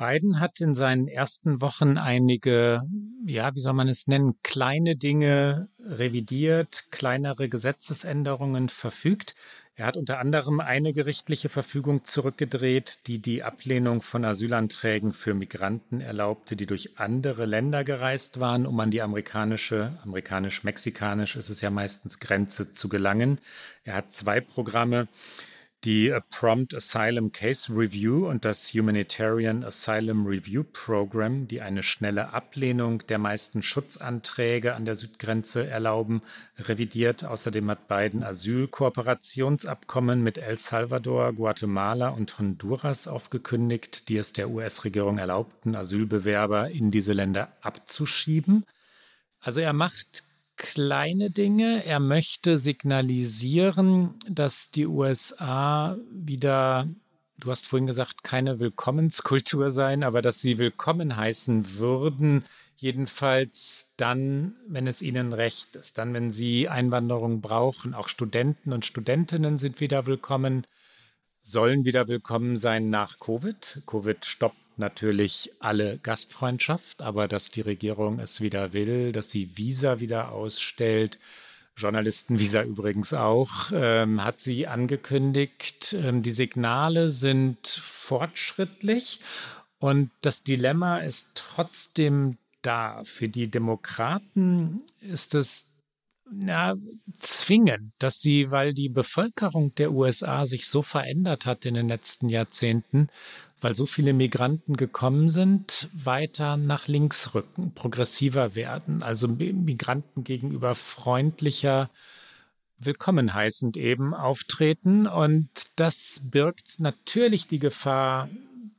[SPEAKER 2] Biden hat in seinen ersten Wochen einige, ja, wie soll man es nennen, kleine Dinge revidiert, kleinere Gesetzesänderungen verfügt. Er hat unter anderem eine gerichtliche Verfügung zurückgedreht, die die Ablehnung von Asylanträgen für Migranten erlaubte, die durch andere Länder gereist waren, um an die amerikanische, amerikanisch-mexikanisch ist es ja meistens Grenze zu gelangen. Er hat zwei Programme Die Prompt Asylum Case Review und das Humanitarian Asylum Review Program, die eine schnelle Ablehnung der meisten Schutzanträge an der Südgrenze erlauben, revidiert. Außerdem hat Biden Asylkooperationsabkommen mit El Salvador, Guatemala und Honduras aufgekündigt, die es der US-Regierung erlaubten, Asylbewerber in diese Länder abzuschieben. Also er macht kleine Dinge. Er möchte signalisieren, dass die USA wieder, du hast vorhin gesagt, keine Willkommenskultur sein, aber dass sie willkommen heißen würden, jedenfalls dann, wenn es ihnen recht ist, dann, wenn sie Einwanderung brauchen. Auch Studenten und Studentinnen sind wieder willkommen, sollen wieder willkommen sein nach Covid. Covid stoppt natürlich alle Gastfreundschaft, aber dass die Regierung es wieder will, dass sie Visa wieder ausstellt, Journalistenvisa übrigens auch, ähm, hat sie angekündigt. Ähm, die Signale sind fortschrittlich und das Dilemma ist trotzdem da. Für die Demokraten ist es na, zwingend, dass sie, weil die Bevölkerung der USA sich so verändert hat in den letzten Jahrzehnten, weil so viele Migranten gekommen sind, weiter nach links rücken, progressiver werden, also Migranten gegenüber freundlicher, willkommen heißend eben auftreten. Und das birgt natürlich die Gefahr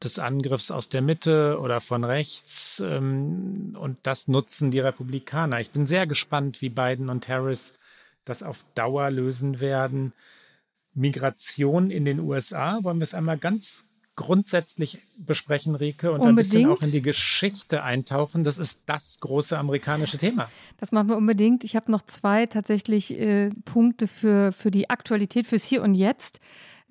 [SPEAKER 2] des Angriffs aus der Mitte oder von rechts. Ähm, und das nutzen die Republikaner. Ich bin sehr gespannt, wie Biden und Harris das auf Dauer lösen werden. Migration in den USA, wollen wir es einmal ganz grundsätzlich besprechen, Rike, und unbedingt. ein bisschen auch in die Geschichte eintauchen. Das ist das große amerikanische Thema.
[SPEAKER 3] Das machen wir unbedingt. Ich habe noch zwei tatsächlich äh, Punkte für, für die Aktualität, fürs Hier und Jetzt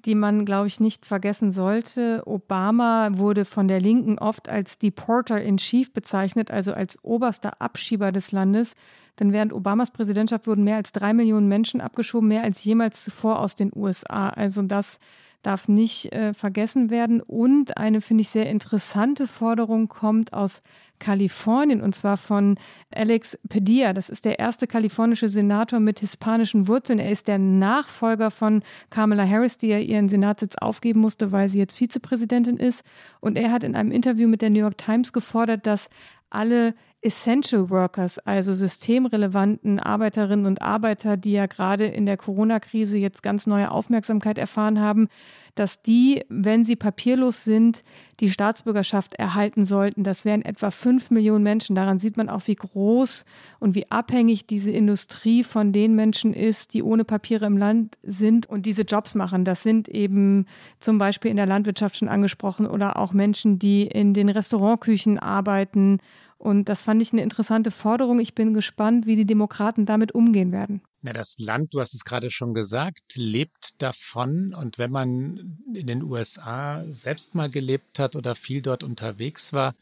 [SPEAKER 3] die man, glaube ich, nicht vergessen sollte. Obama wurde von der Linken oft als Deporter in Chief bezeichnet, also als oberster Abschieber des Landes. Denn während Obamas Präsidentschaft wurden mehr als drei Millionen Menschen abgeschoben, mehr als jemals zuvor aus den USA. Also das darf nicht äh, vergessen werden. Und eine, finde ich, sehr interessante Forderung kommt aus Kalifornien und zwar von Alex Padilla. Das ist der erste kalifornische Senator mit hispanischen Wurzeln. Er ist der Nachfolger von Kamala Harris, die ja ihren Senatssitz aufgeben musste, weil sie jetzt Vizepräsidentin ist. Und er hat in einem Interview mit der New York Times gefordert, dass alle Essential Workers, also systemrelevanten Arbeiterinnen und Arbeiter, die ja gerade in der Corona-Krise jetzt ganz neue Aufmerksamkeit erfahren haben, dass die, wenn sie papierlos sind, die Staatsbürgerschaft erhalten sollten. Das wären etwa fünf Millionen Menschen. Daran sieht man auch, wie groß und wie abhängig diese Industrie von den Menschen ist, die ohne Papiere im Land sind und diese Jobs machen. Das sind eben zum Beispiel in der Landwirtschaft schon angesprochen oder auch Menschen, die in den Restaurantküchen arbeiten und das fand ich eine interessante Forderung. Ich bin gespannt, wie die Demokraten damit umgehen werden.
[SPEAKER 2] Na, das Land, du hast es gerade schon gesagt, lebt davon. Und wenn man in den USA selbst mal gelebt hat oder viel dort unterwegs war,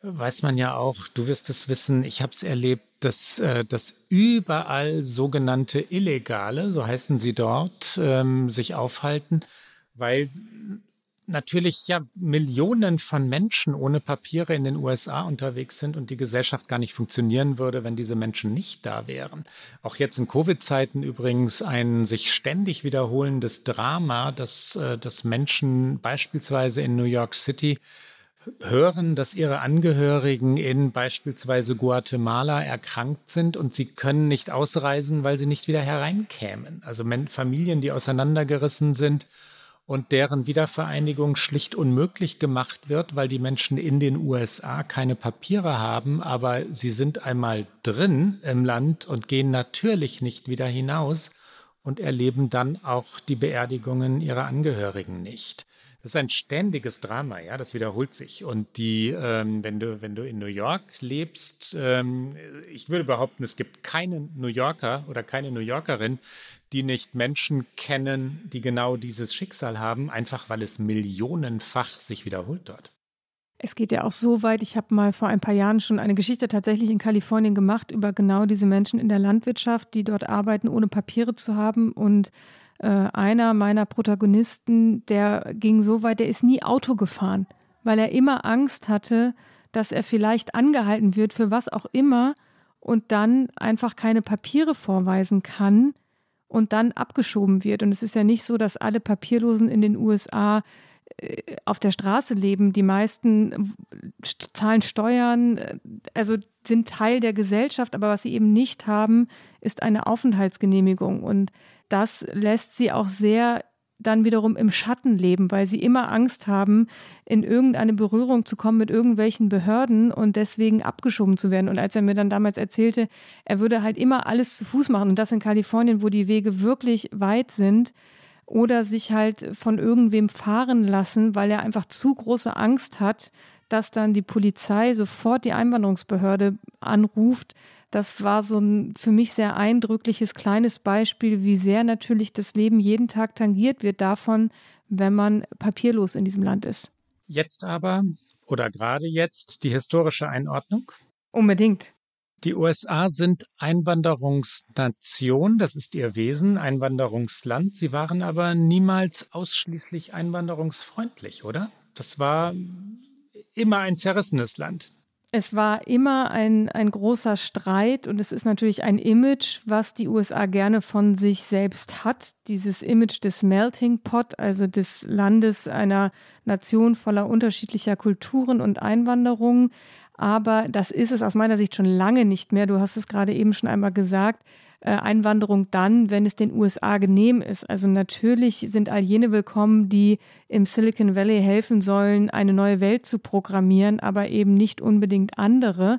[SPEAKER 2] weiß man ja auch, du wirst es wissen, ich habe es erlebt, dass, äh, dass überall sogenannte Illegale, so heißen sie dort, ähm, sich aufhalten, weil natürlich ja Millionen von Menschen ohne Papiere in den USA unterwegs sind und die Gesellschaft gar nicht funktionieren würde, wenn diese Menschen nicht da wären. Auch jetzt in Covid-Zeiten übrigens ein sich ständig wiederholendes Drama, dass, äh, dass Menschen beispielsweise in New York City hören, dass ihre Angehörigen in beispielsweise Guatemala erkrankt sind und sie können nicht ausreisen, weil sie nicht wieder hereinkämen. Also Familien, die auseinandergerissen sind und deren Wiedervereinigung schlicht unmöglich gemacht wird, weil die Menschen in den USA keine Papiere haben, aber sie sind einmal drin im Land und gehen natürlich nicht wieder hinaus und erleben dann auch die Beerdigungen ihrer Angehörigen nicht. Das ist ein ständiges Drama, ja, das wiederholt sich. Und die, ähm, wenn du, wenn du in New York lebst, ähm, ich würde behaupten, es gibt keinen New Yorker oder keine New Yorkerin, die nicht Menschen kennen, die genau dieses Schicksal haben, einfach weil es millionenfach sich wiederholt dort.
[SPEAKER 3] Es geht ja auch so weit, ich habe mal vor ein paar Jahren schon eine Geschichte tatsächlich in Kalifornien gemacht über genau diese Menschen in der Landwirtschaft, die dort arbeiten, ohne Papiere zu haben und äh, einer meiner Protagonisten, der ging so weit, der ist nie Auto gefahren, weil er immer Angst hatte, dass er vielleicht angehalten wird für was auch immer und dann einfach keine Papiere vorweisen kann und dann abgeschoben wird. Und es ist ja nicht so, dass alle Papierlosen in den USA äh, auf der Straße leben. Die meisten zahlen Steuern, äh, also sind Teil der Gesellschaft, aber was sie eben nicht haben, ist eine Aufenthaltsgenehmigung. Und das lässt sie auch sehr dann wiederum im Schatten leben, weil sie immer Angst haben, in irgendeine Berührung zu kommen mit irgendwelchen Behörden und deswegen abgeschoben zu werden. Und als er mir dann damals erzählte, er würde halt immer alles zu Fuß machen und das in Kalifornien, wo die Wege wirklich weit sind, oder sich halt von irgendwem fahren lassen, weil er einfach zu große Angst hat, dass dann die Polizei sofort die Einwanderungsbehörde anruft, das war so ein für mich sehr eindrückliches kleines Beispiel, wie sehr natürlich das Leben jeden Tag tangiert wird davon, wenn man papierlos in diesem Land ist.
[SPEAKER 2] Jetzt aber oder gerade jetzt die historische Einordnung?
[SPEAKER 3] Unbedingt.
[SPEAKER 2] Die USA sind Einwanderungsnation, das ist ihr Wesen, Einwanderungsland. Sie waren aber niemals ausschließlich einwanderungsfreundlich, oder? Das war immer ein zerrissenes Land.
[SPEAKER 3] Es war immer ein, ein großer Streit und es ist natürlich ein Image, was die USA gerne von sich selbst hat. Dieses Image des Melting Pot, also des Landes einer Nation voller unterschiedlicher Kulturen und Einwanderungen. Aber das ist es aus meiner Sicht schon lange nicht mehr. Du hast es gerade eben schon einmal gesagt. Äh, Einwanderung dann, wenn es den USA genehm ist. Also natürlich sind all jene willkommen, die im Silicon Valley helfen sollen, eine neue Welt zu programmieren, aber eben nicht unbedingt andere.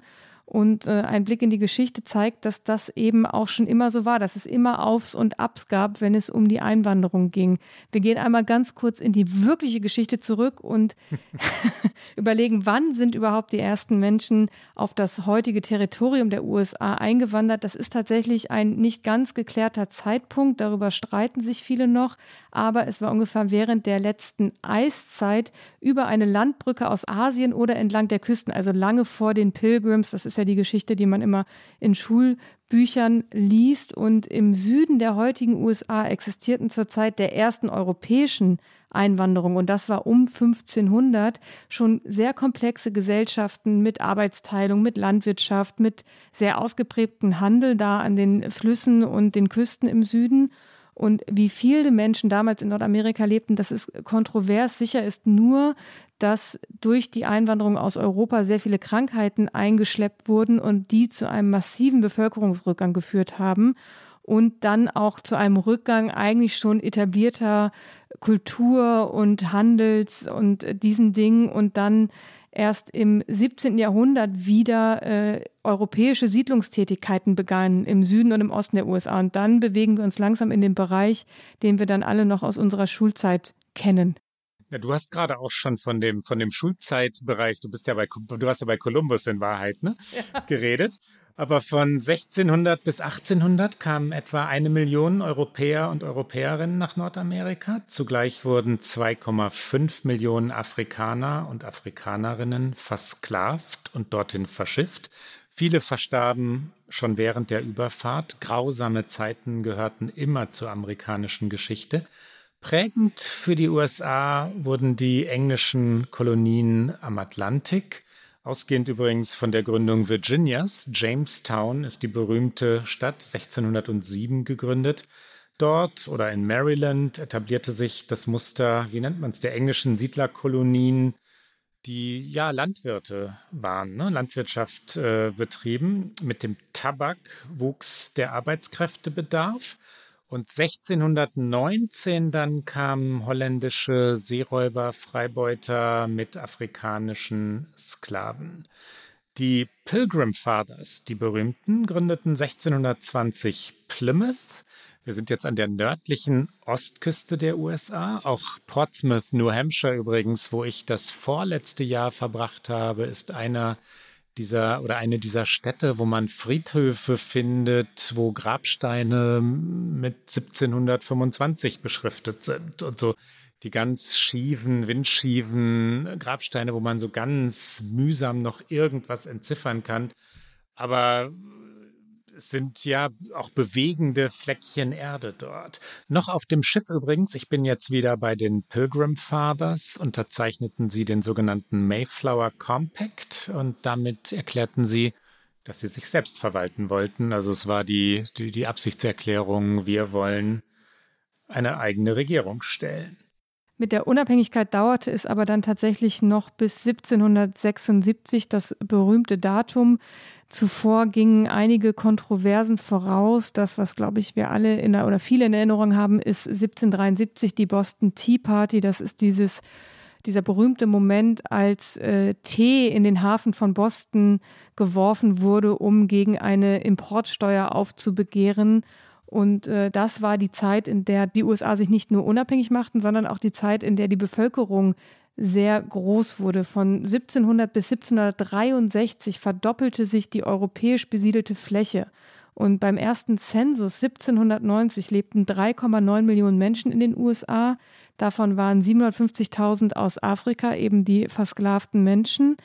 [SPEAKER 3] Und äh, ein Blick in die Geschichte zeigt, dass das eben auch schon immer so war, dass es immer Aufs und Abs gab, wenn es um die Einwanderung ging. Wir gehen einmal ganz kurz in die wirkliche Geschichte zurück und überlegen, wann sind überhaupt die ersten Menschen auf das heutige Territorium der USA eingewandert. Das ist tatsächlich ein nicht ganz geklärter Zeitpunkt. Darüber streiten sich viele noch aber es war ungefähr während der letzten Eiszeit über eine Landbrücke aus Asien oder entlang der Küsten, also lange vor den Pilgrims. Das ist ja die Geschichte, die man immer in Schulbüchern liest. Und im Süden der heutigen USA existierten zur Zeit der ersten europäischen Einwanderung. Und das war um 1500 schon sehr komplexe Gesellschaften mit Arbeitsteilung, mit Landwirtschaft, mit sehr ausgeprägten Handel da an den Flüssen und den Küsten im Süden. Und wie viele Menschen damals in Nordamerika lebten, das ist kontrovers. Sicher ist nur, dass durch die Einwanderung aus Europa sehr viele Krankheiten eingeschleppt wurden und die zu einem massiven Bevölkerungsrückgang geführt haben und dann auch zu einem Rückgang eigentlich schon etablierter Kultur und Handels und diesen Dingen und dann erst im 17. Jahrhundert wieder äh, europäische Siedlungstätigkeiten begannen im Süden und im Osten der USA. Und dann bewegen wir uns langsam in den Bereich, den wir dann alle noch aus unserer Schulzeit kennen.
[SPEAKER 2] Ja, du hast gerade auch schon von dem, von dem Schulzeitbereich, du bist ja bei, du hast ja bei Kolumbus in Wahrheit, ne? Ja. Geredet. Aber von 1600 bis 1800 kamen etwa eine Million Europäer und Europäerinnen nach Nordamerika. Zugleich wurden 2,5 Millionen Afrikaner und Afrikanerinnen versklavt und dorthin verschifft. Viele verstarben schon während der Überfahrt. Grausame Zeiten gehörten immer zur amerikanischen Geschichte. Prägend für die USA wurden die englischen Kolonien am Atlantik. Ausgehend übrigens von der Gründung Virginias. Jamestown ist die berühmte Stadt, 1607 gegründet. Dort oder in Maryland etablierte sich das Muster, wie nennt man es, der englischen Siedlerkolonien, die ja Landwirte waren, ne? Landwirtschaft äh, betrieben. Mit dem Tabak wuchs der Arbeitskräftebedarf. Und 1619 dann kamen holländische Seeräuber, Freibeuter mit afrikanischen Sklaven. Die Pilgrim Fathers, die berühmten, gründeten 1620 Plymouth. Wir sind jetzt an der nördlichen Ostküste der USA. Auch Portsmouth, New Hampshire übrigens, wo ich das vorletzte Jahr verbracht habe, ist einer dieser oder eine dieser Städte, wo man Friedhöfe findet, wo Grabsteine mit 1725 beschriftet sind und so die ganz schiefen, windschiefen Grabsteine, wo man so ganz mühsam noch irgendwas entziffern kann. Aber es sind ja auch bewegende Fleckchen Erde dort. Noch auf dem Schiff übrigens, ich bin jetzt wieder bei den Pilgrim Fathers, unterzeichneten sie den sogenannten Mayflower Compact und damit erklärten sie, dass sie sich selbst verwalten wollten. Also es war die, die, die Absichtserklärung, wir wollen eine eigene Regierung stellen.
[SPEAKER 3] Mit der Unabhängigkeit dauerte es aber dann tatsächlich noch bis 1776, das berühmte Datum. Zuvor gingen einige Kontroversen voraus. Das, was, glaube ich, wir alle in der, oder viele in Erinnerung haben, ist 1773 die Boston Tea Party. Das ist dieses, dieser berühmte Moment, als äh, Tee in den Hafen von Boston geworfen wurde, um gegen eine Importsteuer aufzubegehren. Und äh, das war die Zeit, in der die USA sich nicht nur unabhängig machten, sondern auch die Zeit, in der die Bevölkerung sehr groß wurde. Von 1700 bis 1763 verdoppelte sich die europäisch besiedelte Fläche. Und beim ersten Zensus 1790 lebten 3,9 Millionen Menschen in den USA. Davon waren 750.000 aus Afrika, eben die versklavten Menschen.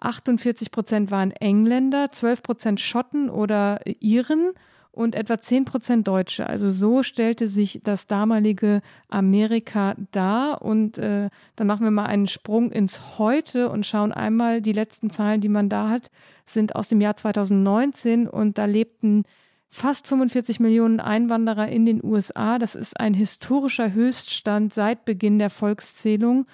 [SPEAKER 3] 48 Prozent waren Engländer, 12 Prozent Schotten oder Iren und etwa 10 Prozent Deutsche. Also so stellte sich das damalige Amerika dar. Und äh, dann machen wir mal einen Sprung ins Heute und schauen einmal, die letzten Zahlen, die man da hat, sind aus dem Jahr 2019 und da lebten fast 45 Millionen Einwanderer in den USA. Das ist ein historischer Höchststand seit Beginn der Volkszählung.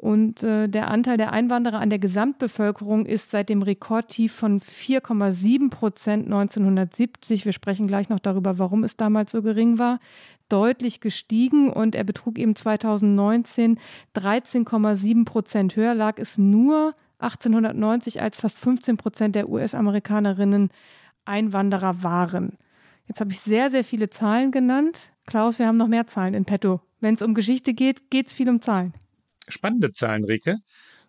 [SPEAKER 3] Und äh, der Anteil der Einwanderer an der Gesamtbevölkerung ist seit dem Rekordtief von 4,7 Prozent 1970, wir sprechen gleich noch darüber, warum es damals so gering war, deutlich gestiegen und er betrug eben 2019 13,7 Prozent höher, lag es nur 1890, als fast 15 Prozent der US-Amerikanerinnen Einwanderer waren. Jetzt habe ich sehr, sehr viele Zahlen genannt. Klaus, wir haben noch mehr Zahlen in petto. Wenn es um Geschichte geht, geht es viel um Zahlen
[SPEAKER 2] spannende Zahlen, Rike.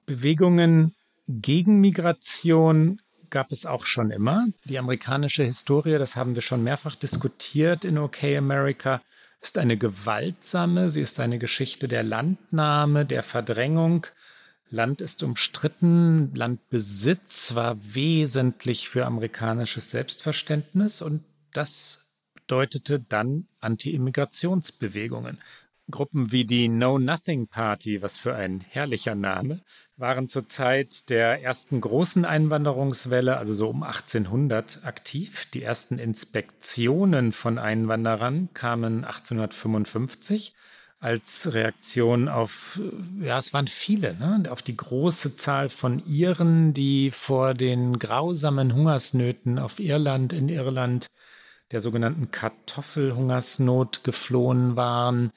[SPEAKER 2] Bewegungen gegen Migration gab es auch schon immer. Die amerikanische Historie, das haben wir schon mehrfach diskutiert in OK America, ist eine gewaltsame, sie ist eine Geschichte der Landnahme, der Verdrängung. Land ist umstritten, Landbesitz war wesentlich für amerikanisches Selbstverständnis und das bedeutete dann Anti-Immigrationsbewegungen. Gruppen wie die Know Nothing Party, was für ein herrlicher Name, waren zur Zeit der ersten großen Einwanderungswelle, also so um 1800, aktiv. Die ersten Inspektionen von Einwanderern kamen 1855 als Reaktion auf, ja, es waren viele, ne? auf die große Zahl von Iren, die vor den grausamen Hungersnöten auf Irland, in Irland, der sogenannten Kartoffelhungersnot geflohen waren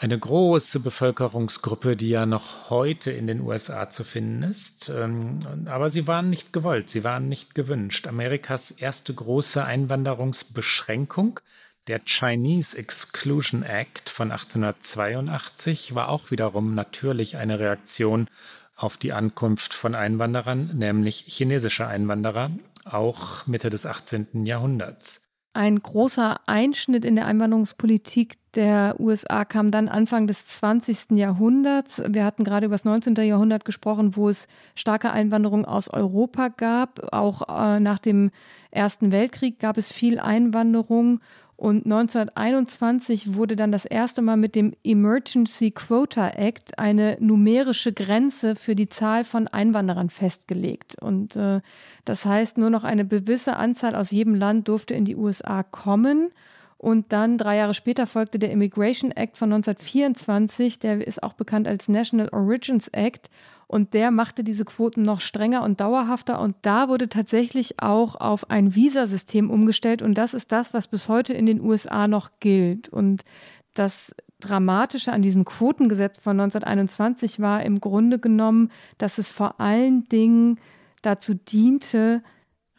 [SPEAKER 2] eine große Bevölkerungsgruppe, die ja noch heute in den USA zu finden ist. Ähm, aber sie waren nicht gewollt, sie waren nicht gewünscht. Amerikas erste große Einwanderungsbeschränkung, der Chinese Exclusion Act von 1882, war auch wiederum natürlich eine Reaktion auf die Ankunft von Einwanderern, nämlich chinesischer Einwanderer, auch Mitte des 18. Jahrhunderts.
[SPEAKER 3] Ein großer Einschnitt in der Einwanderungspolitik der USA kam dann Anfang des 20. Jahrhunderts. Wir hatten gerade über das 19. Jahrhundert gesprochen, wo es starke Einwanderung aus Europa gab. Auch äh, nach dem Ersten Weltkrieg gab es viel Einwanderung. Und 1921 wurde dann das erste Mal mit dem Emergency Quota Act eine numerische Grenze für die Zahl von Einwanderern festgelegt. Und äh, das heißt, nur noch eine gewisse Anzahl aus jedem Land durfte in die USA kommen. Und dann drei Jahre später folgte der Immigration Act von 1924, der ist auch bekannt als National Origins Act. Und der machte diese Quoten noch strenger und dauerhafter. Und da wurde tatsächlich auch auf ein Visasystem umgestellt. Und das ist das, was bis heute in den USA noch gilt. Und das Dramatische an diesem Quotengesetz von 1921 war im Grunde genommen, dass es vor allen Dingen dazu diente,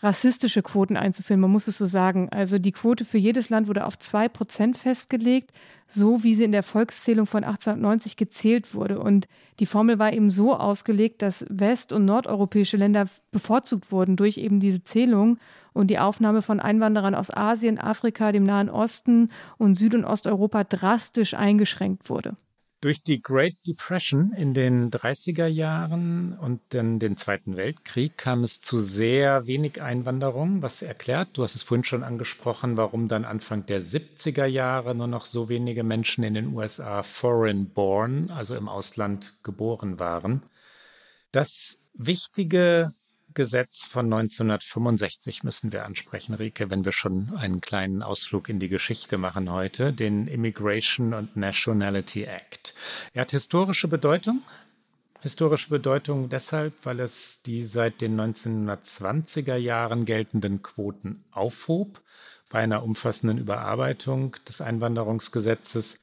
[SPEAKER 3] rassistische Quoten einzuführen. Man muss es so sagen. Also die Quote für jedes Land wurde auf zwei Prozent festgelegt, so wie sie in der Volkszählung von 1890 gezählt wurde. Und die Formel war eben so ausgelegt, dass west- und nordeuropäische Länder bevorzugt wurden durch eben diese Zählung und die Aufnahme von Einwanderern aus Asien, Afrika, dem Nahen Osten und Süd- und Osteuropa drastisch eingeschränkt wurde.
[SPEAKER 2] Durch die Great Depression in den 30er Jahren und dann den Zweiten Weltkrieg kam es zu sehr wenig Einwanderung, was erklärt, du hast es vorhin schon angesprochen, warum dann Anfang der 70er Jahre nur noch so wenige Menschen in den USA foreign born, also im Ausland geboren waren. Das wichtige Gesetz von 1965 müssen wir ansprechen, Rike, wenn wir schon einen kleinen Ausflug in die Geschichte machen heute, den Immigration and Nationality Act. Er hat historische Bedeutung. Historische Bedeutung deshalb, weil es die seit den 1920er Jahren geltenden Quoten aufhob bei einer umfassenden Überarbeitung des Einwanderungsgesetzes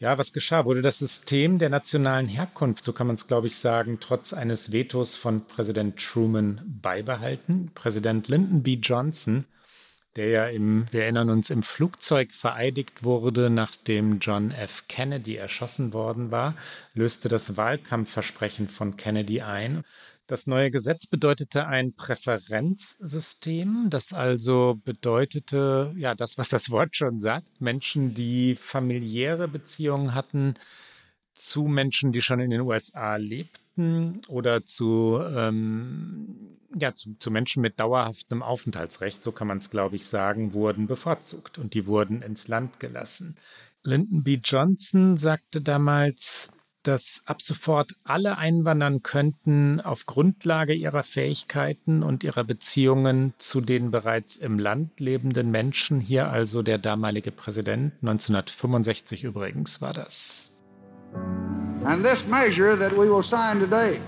[SPEAKER 2] ja, was geschah? Wurde das System der nationalen Herkunft, so kann man es, glaube ich, sagen, trotz eines Vetos von Präsident Truman beibehalten? Präsident Lyndon B. Johnson, der ja im, wir erinnern uns, im Flugzeug vereidigt wurde, nachdem John F. Kennedy erschossen worden war, löste das Wahlkampfversprechen von Kennedy ein das neue Gesetz bedeutete ein Präferenzsystem, das also bedeutete, ja, das, was das Wort schon sagt, Menschen, die familiäre Beziehungen hatten zu Menschen, die schon in den USA lebten oder zu, ähm, ja, zu, zu Menschen mit dauerhaftem Aufenthaltsrecht, so kann man es, glaube ich, sagen, wurden bevorzugt und die wurden ins Land gelassen. Lyndon B. Johnson sagte damals, dass ab sofort alle einwandern könnten auf Grundlage ihrer Fähigkeiten und ihrer Beziehungen zu den bereits im Land lebenden Menschen. Hier also der damalige Präsident, 1965 übrigens war das. And this measure that we will sign today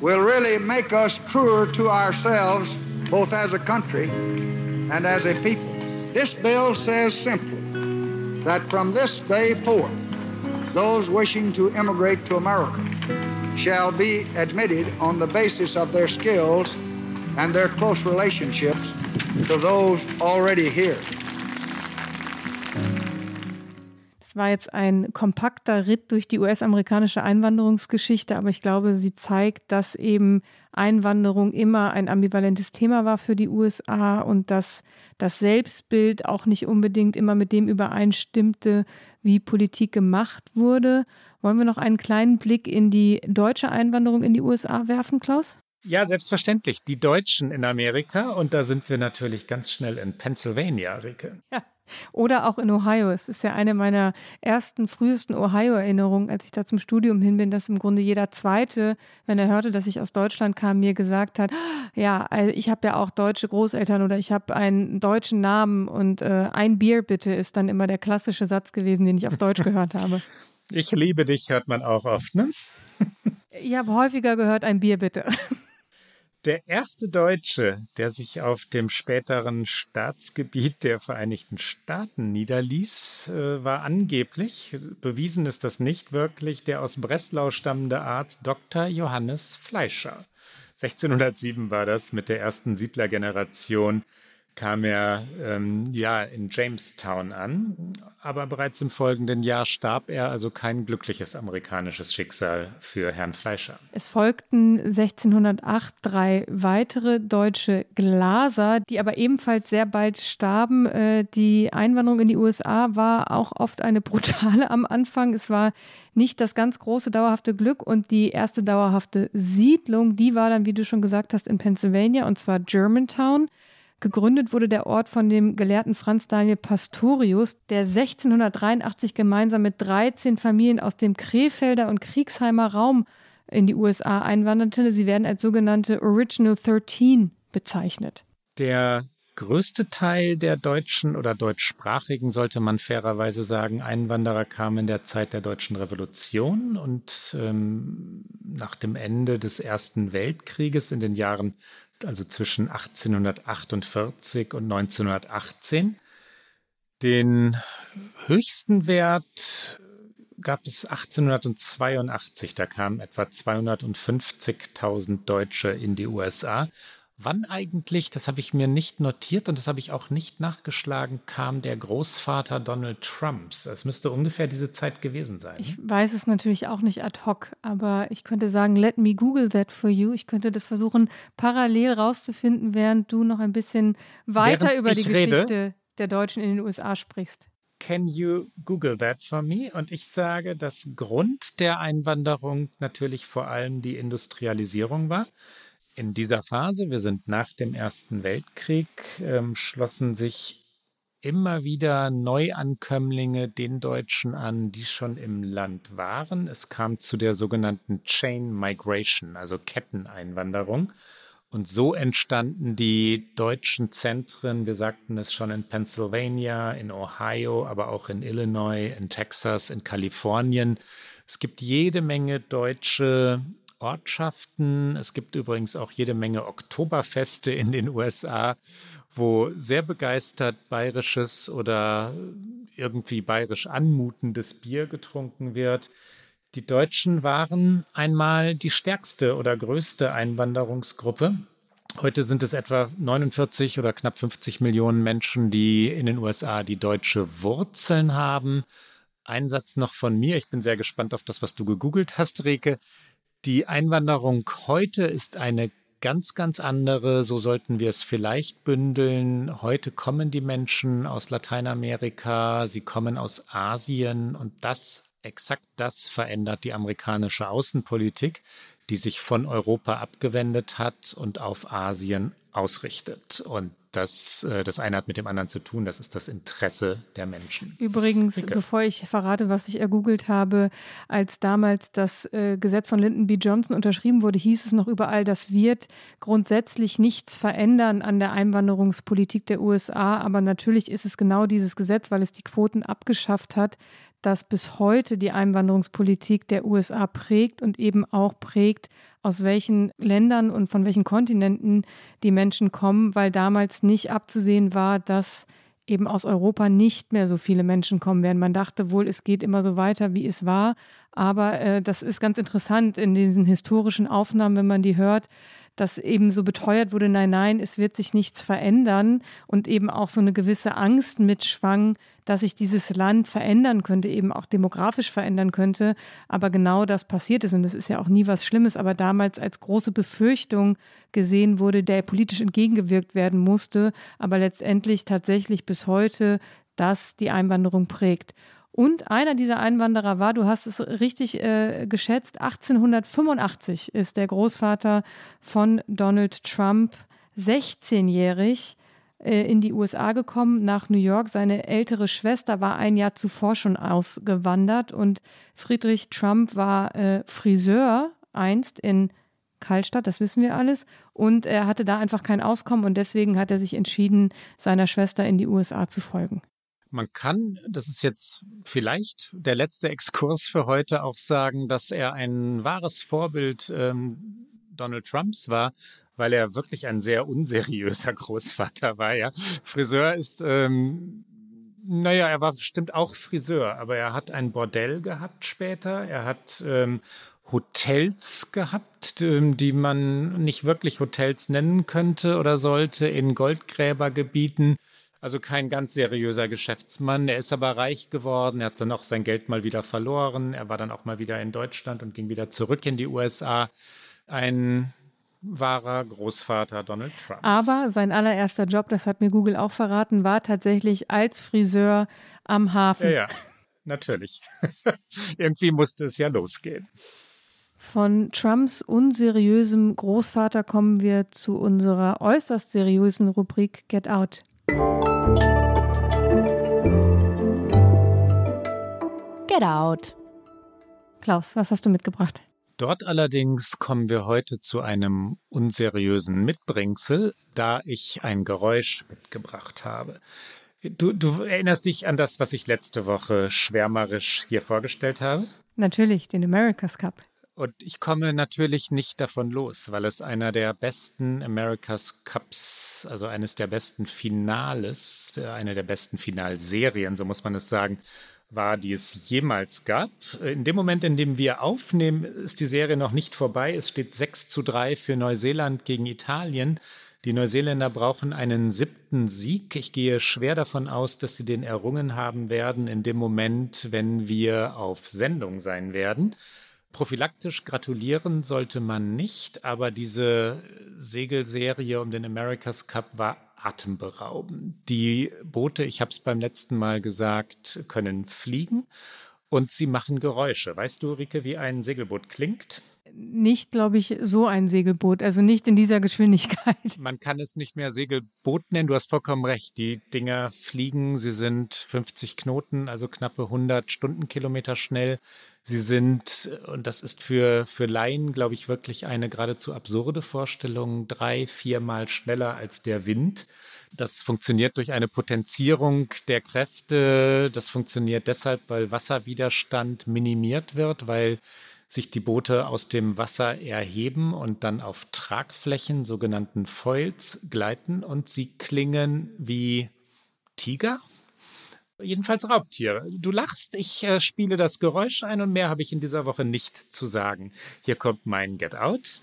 [SPEAKER 2] will really make us truer to ourselves, both as a country and as a people. This bill says simply that from this day forth, those wishing to immigrate to America shall be admitted on the basis of their skills and their close relationships to those already here.
[SPEAKER 3] War jetzt ein kompakter Ritt durch die US-amerikanische Einwanderungsgeschichte, aber ich glaube, sie zeigt, dass eben Einwanderung immer ein ambivalentes Thema war für die USA und dass das Selbstbild auch nicht unbedingt immer mit dem übereinstimmte, wie Politik gemacht wurde. Wollen wir noch einen kleinen Blick in die deutsche Einwanderung in die USA werfen, Klaus?
[SPEAKER 2] Ja, selbstverständlich. Die Deutschen in Amerika und da sind wir natürlich ganz schnell in Pennsylvania, Rike.
[SPEAKER 3] Ja. Oder auch in Ohio. Es ist ja eine meiner ersten, frühesten Ohio-Erinnerungen, als ich da zum Studium hin bin, dass im Grunde jeder Zweite, wenn er hörte, dass ich aus Deutschland kam, mir gesagt hat, ja, also ich habe ja auch deutsche Großeltern oder ich habe einen deutschen Namen und äh, ein Bier bitte ist dann immer der klassische Satz gewesen, den ich auf Deutsch gehört habe.
[SPEAKER 2] Ich liebe dich, hört man auch oft, ne?
[SPEAKER 3] Ich habe häufiger gehört, ein Bier bitte.
[SPEAKER 2] Der erste Deutsche, der sich auf dem späteren Staatsgebiet der Vereinigten Staaten niederließ, äh, war angeblich, bewiesen ist das nicht wirklich, der aus Breslau stammende Arzt Dr. Johannes Fleischer. 1607 war das mit der ersten Siedlergeneration kam er ähm, ja in Jamestown an, aber bereits im folgenden Jahr starb er, also kein glückliches amerikanisches Schicksal für Herrn Fleischer.
[SPEAKER 3] Es folgten 1608 drei weitere deutsche Glaser, die aber ebenfalls sehr bald starben. Äh, die Einwanderung in die USA war auch oft eine brutale am Anfang. Es war nicht das ganz große dauerhafte Glück und die erste dauerhafte Siedlung, die war dann, wie du schon gesagt hast, in Pennsylvania und zwar Germantown. Gegründet wurde der Ort von dem Gelehrten Franz Daniel Pastorius, der 1683 gemeinsam mit 13 Familien aus dem Krefelder und Kriegsheimer Raum in die USA einwanderte. Sie werden als sogenannte Original 13 bezeichnet.
[SPEAKER 2] Der größte Teil der deutschen oder deutschsprachigen, sollte man fairerweise sagen, Einwanderer kam in der Zeit der deutschen Revolution und ähm, nach dem Ende des Ersten Weltkrieges in den Jahren also zwischen 1848 und 1918. Den höchsten Wert gab es 1882, da kamen etwa 250.000 Deutsche in die USA Wann eigentlich, das habe ich mir nicht notiert und das habe ich auch nicht nachgeschlagen, kam der Großvater Donald Trumps? Es müsste ungefähr diese Zeit gewesen sein.
[SPEAKER 3] Ich weiß es natürlich auch nicht ad hoc, aber ich könnte sagen, let me Google that for you. Ich könnte das versuchen, parallel rauszufinden, während du noch ein bisschen weiter während über die Geschichte rede, der Deutschen in den USA sprichst.
[SPEAKER 2] Can you Google that for me? Und ich sage, dass Grund der Einwanderung natürlich vor allem die Industrialisierung war. In dieser Phase, wir sind nach dem Ersten Weltkrieg, ähm, schlossen sich immer wieder Neuankömmlinge den Deutschen an, die schon im Land waren. Es kam zu der sogenannten Chain Migration, also Ketteneinwanderung. Und so entstanden die deutschen Zentren, wir sagten es schon in Pennsylvania, in Ohio, aber auch in Illinois, in Texas, in Kalifornien. Es gibt jede Menge deutsche Ortschaften. Es gibt übrigens auch jede Menge Oktoberfeste in den USA, wo sehr begeistert bayerisches oder irgendwie bayerisch anmutendes Bier getrunken wird. Die Deutschen waren einmal die stärkste oder größte Einwanderungsgruppe. Heute sind es etwa 49 oder knapp 50 Millionen Menschen, die in den USA die deutsche Wurzeln haben. Ein Satz noch von mir. Ich bin sehr gespannt auf das, was du gegoogelt hast, Reke. Die Einwanderung heute ist eine ganz, ganz andere. So sollten wir es vielleicht bündeln. Heute kommen die Menschen aus Lateinamerika, sie kommen aus Asien und das exakt das verändert die amerikanische Außenpolitik, die sich von Europa abgewendet hat und auf Asien ausrichtet. Und das, äh, das eine hat mit dem anderen zu tun, das ist das Interesse der Menschen.
[SPEAKER 3] Übrigens, Ricke. bevor ich verrate, was ich ergoogelt habe, als damals das äh, Gesetz von Lyndon B. Johnson unterschrieben wurde, hieß es noch überall, das wird grundsätzlich nichts verändern an der Einwanderungspolitik der USA. Aber natürlich ist es genau dieses Gesetz, weil es die Quoten abgeschafft hat, das bis heute die Einwanderungspolitik der USA prägt und eben auch prägt, aus welchen Ländern und von welchen Kontinenten die Menschen kommen, weil damals nicht abzusehen war, dass eben aus Europa nicht mehr so viele Menschen kommen werden. Man dachte wohl, es geht immer so weiter, wie es war. Aber äh, das ist ganz interessant in diesen historischen Aufnahmen, wenn man die hört, dass eben so beteuert wurde, nein, nein, es wird sich nichts verändern und eben auch so eine gewisse Angst mitschwang, dass sich dieses Land verändern könnte, eben auch demografisch verändern könnte. Aber genau das passiert ist und das ist ja auch nie was Schlimmes, aber damals als große Befürchtung gesehen wurde, der politisch entgegengewirkt werden musste, aber letztendlich tatsächlich bis heute das die Einwanderung prägt. Und einer dieser Einwanderer war, du hast es richtig äh, geschätzt, 1885 ist der Großvater von Donald Trump 16-jährig äh, in die USA gekommen, nach New York. Seine ältere Schwester war ein Jahr zuvor schon ausgewandert und Friedrich Trump war äh, Friseur einst in Kaltstadt, das wissen wir alles. Und er hatte da einfach kein Auskommen und deswegen hat er sich entschieden, seiner Schwester in die USA zu folgen.
[SPEAKER 2] Man kann, das ist jetzt vielleicht der letzte Exkurs für heute, auch sagen, dass er ein wahres Vorbild ähm, Donald Trumps war, weil er wirklich ein sehr unseriöser Großvater war. Ja, Friseur ist ähm, naja, er war bestimmt auch Friseur, aber er hat ein Bordell gehabt später. Er hat ähm, Hotels gehabt, ähm, die man nicht wirklich Hotels nennen könnte oder sollte in Goldgräbergebieten. Also kein ganz seriöser Geschäftsmann. Er ist aber reich geworden. Er hat dann auch sein Geld mal wieder verloren. Er war dann auch mal wieder in Deutschland und ging wieder zurück in die USA. Ein wahrer Großvater Donald Trump.
[SPEAKER 3] Aber sein allererster Job, das hat mir Google auch verraten, war tatsächlich als Friseur am Hafen.
[SPEAKER 2] Ja, ja natürlich. Irgendwie musste es ja losgehen.
[SPEAKER 3] Von Trumps unseriösem Großvater kommen wir zu unserer äußerst seriösen Rubrik Get Out.
[SPEAKER 1] Get Out.
[SPEAKER 3] Klaus, was hast du mitgebracht?
[SPEAKER 2] Dort allerdings kommen wir heute zu einem unseriösen Mitbringsel, da ich ein Geräusch mitgebracht habe. Du, du, erinnerst dich an das, was ich letzte Woche schwärmerisch hier vorgestellt habe?
[SPEAKER 3] Natürlich, den America's Cup.
[SPEAKER 2] Und ich komme natürlich nicht davon los, weil es einer der besten America's Cups, also eines der besten Finales, eine der besten Finalserien, so muss man es sagen, war, die es jemals gab. In dem Moment, in dem wir aufnehmen, ist die Serie noch nicht vorbei. Es steht 6 zu 3 für Neuseeland gegen Italien. Die Neuseeländer brauchen einen siebten Sieg. Ich gehe schwer davon aus, dass sie den errungen haben werden in dem Moment, wenn wir auf Sendung sein werden. Prophylaktisch gratulieren sollte man nicht, aber diese Segelserie um den America's Cup war atemberaubend. Die Boote, ich habe es beim letzten Mal gesagt, können fliegen und sie machen Geräusche. Weißt du, Rike, wie ein Segelboot klingt?
[SPEAKER 3] Nicht, glaube ich, so ein Segelboot, also nicht in dieser Geschwindigkeit.
[SPEAKER 2] Man kann es nicht mehr Segelboot nennen, du hast vollkommen recht. Die Dinger fliegen, sie sind 50 Knoten, also knappe 100 Stundenkilometer schnell. Sie sind, und das ist für, für Laien, glaube ich, wirklich eine geradezu absurde Vorstellung, drei, viermal schneller als der Wind. Das funktioniert durch eine Potenzierung der Kräfte. Das funktioniert deshalb, weil Wasserwiderstand minimiert wird, weil sich die Boote aus dem Wasser erheben und dann auf Tragflächen, sogenannten Foils, gleiten und sie klingen wie Tiger. Jedenfalls Raubtiere. Du lachst, ich äh, spiele das Geräusch ein und mehr habe ich in dieser Woche nicht zu sagen. Hier kommt mein Get Out.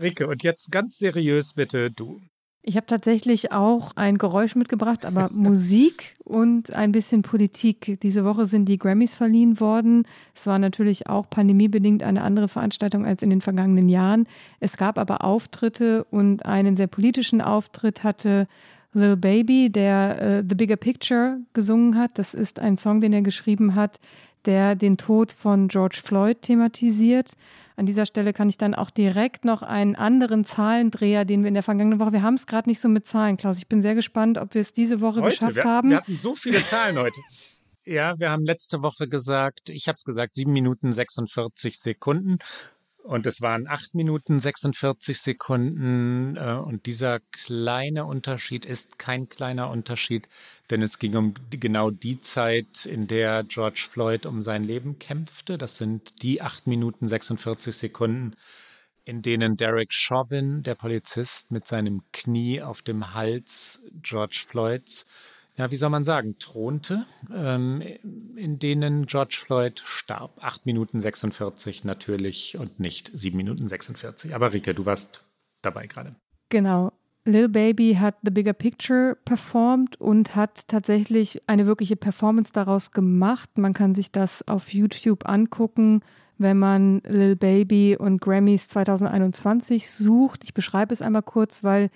[SPEAKER 2] Rike, und jetzt ganz seriös bitte du.
[SPEAKER 3] Ich habe tatsächlich auch ein Geräusch mitgebracht, aber Musik und ein bisschen Politik. Diese Woche sind die Grammys verliehen worden. Es war natürlich auch pandemiebedingt eine andere Veranstaltung als in den vergangenen Jahren. Es gab aber Auftritte und einen sehr politischen Auftritt hatte Lil Baby, der uh, The Bigger Picture gesungen hat. Das ist ein Song, den er geschrieben hat, der den Tod von George Floyd thematisiert. An dieser Stelle kann ich dann auch direkt noch einen anderen Zahlendreher, den wir in der vergangenen Woche, wir haben es gerade nicht so mit Zahlen, Klaus. Ich bin sehr gespannt, ob wir es diese Woche heute, geschafft
[SPEAKER 2] wir,
[SPEAKER 3] haben.
[SPEAKER 2] Wir hatten so viele Zahlen heute. Ja, wir haben letzte Woche gesagt, ich habe es gesagt, 7 Minuten 46 Sekunden. Und es waren 8 Minuten 46 Sekunden. Äh, und dieser kleine Unterschied ist kein kleiner Unterschied, denn es ging um genau die Zeit, in der George Floyd um sein Leben kämpfte. Das sind die 8 Minuten 46 Sekunden, in denen Derek Chauvin, der Polizist, mit seinem Knie auf dem Hals George Floyds ja, wie soll man sagen, thronte, ähm, in denen George Floyd starb. 8 Minuten 46 natürlich und nicht 7 Minuten 46. Aber Rike, du warst dabei gerade.
[SPEAKER 3] Genau. Lil Baby hat The Bigger Picture performt und hat tatsächlich eine wirkliche Performance daraus gemacht. Man kann sich das auf YouTube angucken, wenn man Lil Baby und Grammys 2021 sucht. Ich beschreibe es einmal kurz, weil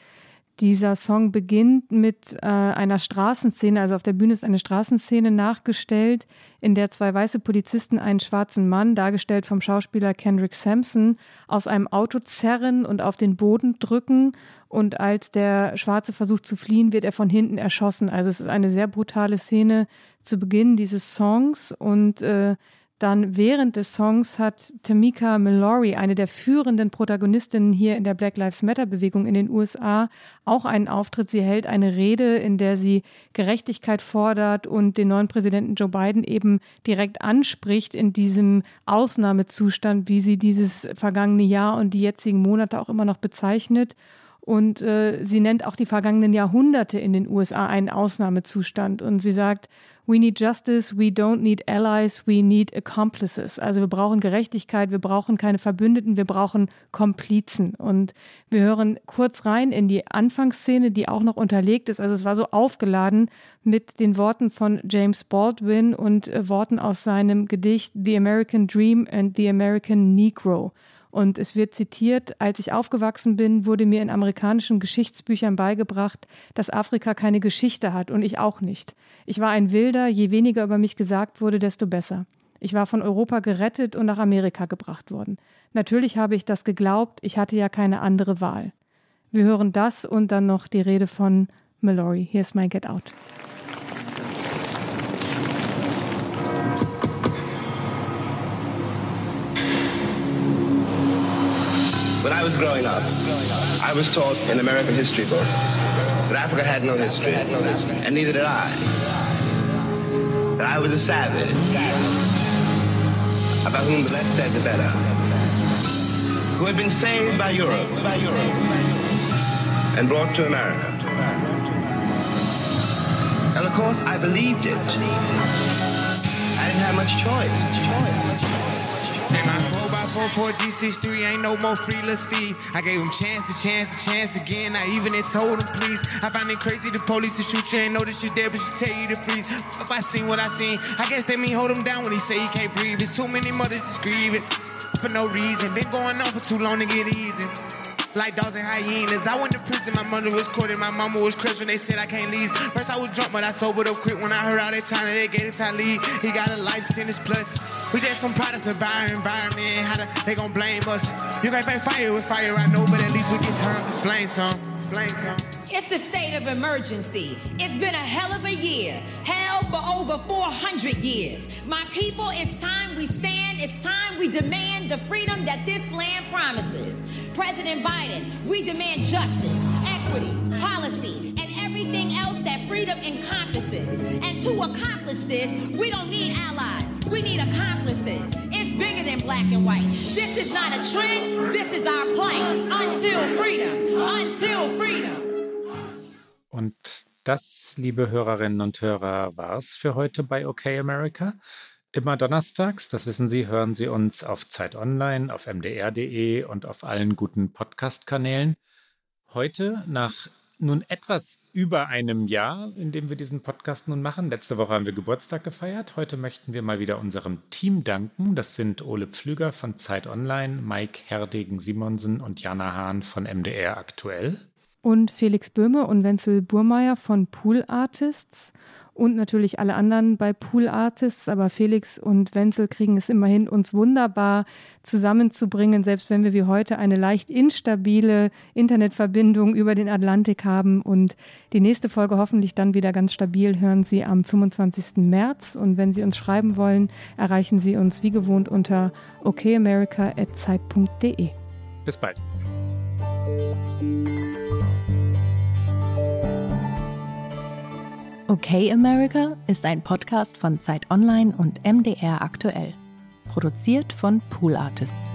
[SPEAKER 3] dieser Song beginnt mit äh, einer Straßenszene, also auf der Bühne ist eine Straßenszene nachgestellt, in der zwei weiße Polizisten einen schwarzen Mann, dargestellt vom Schauspieler Kendrick Sampson, aus einem Auto zerren und auf den Boden drücken. Und als der Schwarze versucht zu fliehen, wird er von hinten erschossen. Also es ist eine sehr brutale Szene zu Beginn dieses Songs und äh, dann während des Songs hat Tamika Mallory, eine der führenden Protagonistinnen hier in der Black Lives Matter Bewegung in den USA, auch einen Auftritt. Sie hält eine Rede, in der sie Gerechtigkeit fordert und den neuen Präsidenten Joe Biden eben direkt anspricht in diesem Ausnahmezustand, wie sie dieses vergangene Jahr und die jetzigen Monate auch immer noch bezeichnet. Und äh, sie nennt auch die vergangenen Jahrhunderte in den USA einen Ausnahmezustand. Und sie sagt, We need justice, we don't need allies, we need accomplices. Also wir brauchen Gerechtigkeit, wir brauchen keine Verbündeten, wir brauchen Komplizen. Und wir hören kurz rein in die Anfangsszene, die auch noch unterlegt ist. Also es war so aufgeladen mit den Worten von James Baldwin und äh, Worten aus seinem Gedicht The American Dream and the American Negro. Und es wird zitiert, als ich aufgewachsen bin, wurde mir in amerikanischen Geschichtsbüchern beigebracht, dass Afrika keine Geschichte hat und ich auch nicht. Ich war ein Wilder, je weniger über mich gesagt wurde, desto besser. Ich war von Europa gerettet und nach Amerika gebracht worden. Natürlich habe ich das geglaubt, ich hatte ja keine andere Wahl. Wir hören das und dann noch die Rede von Mallory. Here's my Get Out.
[SPEAKER 8] When I was growing up, I was taught in American history books that Africa had no history, and neither did I. That I was a savage, about whom the less said the better, who had been saved by Europe and brought to America. And of course, I believed it. I didn't have much choice.
[SPEAKER 9] 4 G63 ain't no more free little Steve. I gave him chance, a chance, a chance again. I even it told him please. I find it crazy the police to shoot you ain't that you dead, but she tell you to freeze. If I seen what I seen, I guess that mean hold him down when he say he can't breathe. There's too many mothers just grieving for no reason. Been going on for too long to get easy. Like dogs and hyenas. I went to prison, my mother was courted, my mama was crushed when they said I can't leave. First I was drunk, but I sobered up quick when I heard all that time they gave it to leave. He got a life sentence plus. We just some products of our environment. How the, they gon' blame us? You can't fight fire with fire, I know, but at least we can turn the flames some. Flame some.
[SPEAKER 10] It's a state of emergency. It's been a hell of a year. Hell for over 400 years. My people, it's time we stand. It's time we demand the freedom that this land promises. President Biden, we demand justice, equity, policy, and everything else that freedom encompasses. And to accomplish this, we don't need allies. We need accomplices. It's bigger than black and white. This is not a trend. This is our plight. Until freedom. Until freedom.
[SPEAKER 2] Und das, liebe Hörerinnen und Hörer, war's für heute bei OK America. Immer donnerstags, das wissen Sie, hören Sie uns auf Zeit Online, auf mdr.de und auf allen guten Podcast-Kanälen. Heute, nach nun etwas über einem Jahr, in dem wir diesen Podcast nun machen. Letzte Woche haben wir Geburtstag gefeiert. Heute möchten wir mal wieder unserem Team danken. Das sind Ole Pflüger von Zeit Online, Mike Herdegen-Simonsen und Jana Hahn von MDR aktuell.
[SPEAKER 3] Und Felix Böhme und Wenzel Burmeier von Pool Artists und natürlich alle anderen bei Pool Artists. Aber Felix und Wenzel kriegen es immerhin, uns wunderbar zusammenzubringen, selbst wenn wir wie heute eine leicht instabile Internetverbindung über den Atlantik haben. Und die nächste Folge hoffentlich dann wieder ganz stabil hören Sie am 25. März. Und wenn Sie uns schreiben wollen, erreichen Sie uns wie gewohnt unter okamerica.zeit.de.
[SPEAKER 2] Bis bald.
[SPEAKER 1] Okay America ist ein Podcast von Zeit Online und MDR aktuell. Produziert von Pool Artists.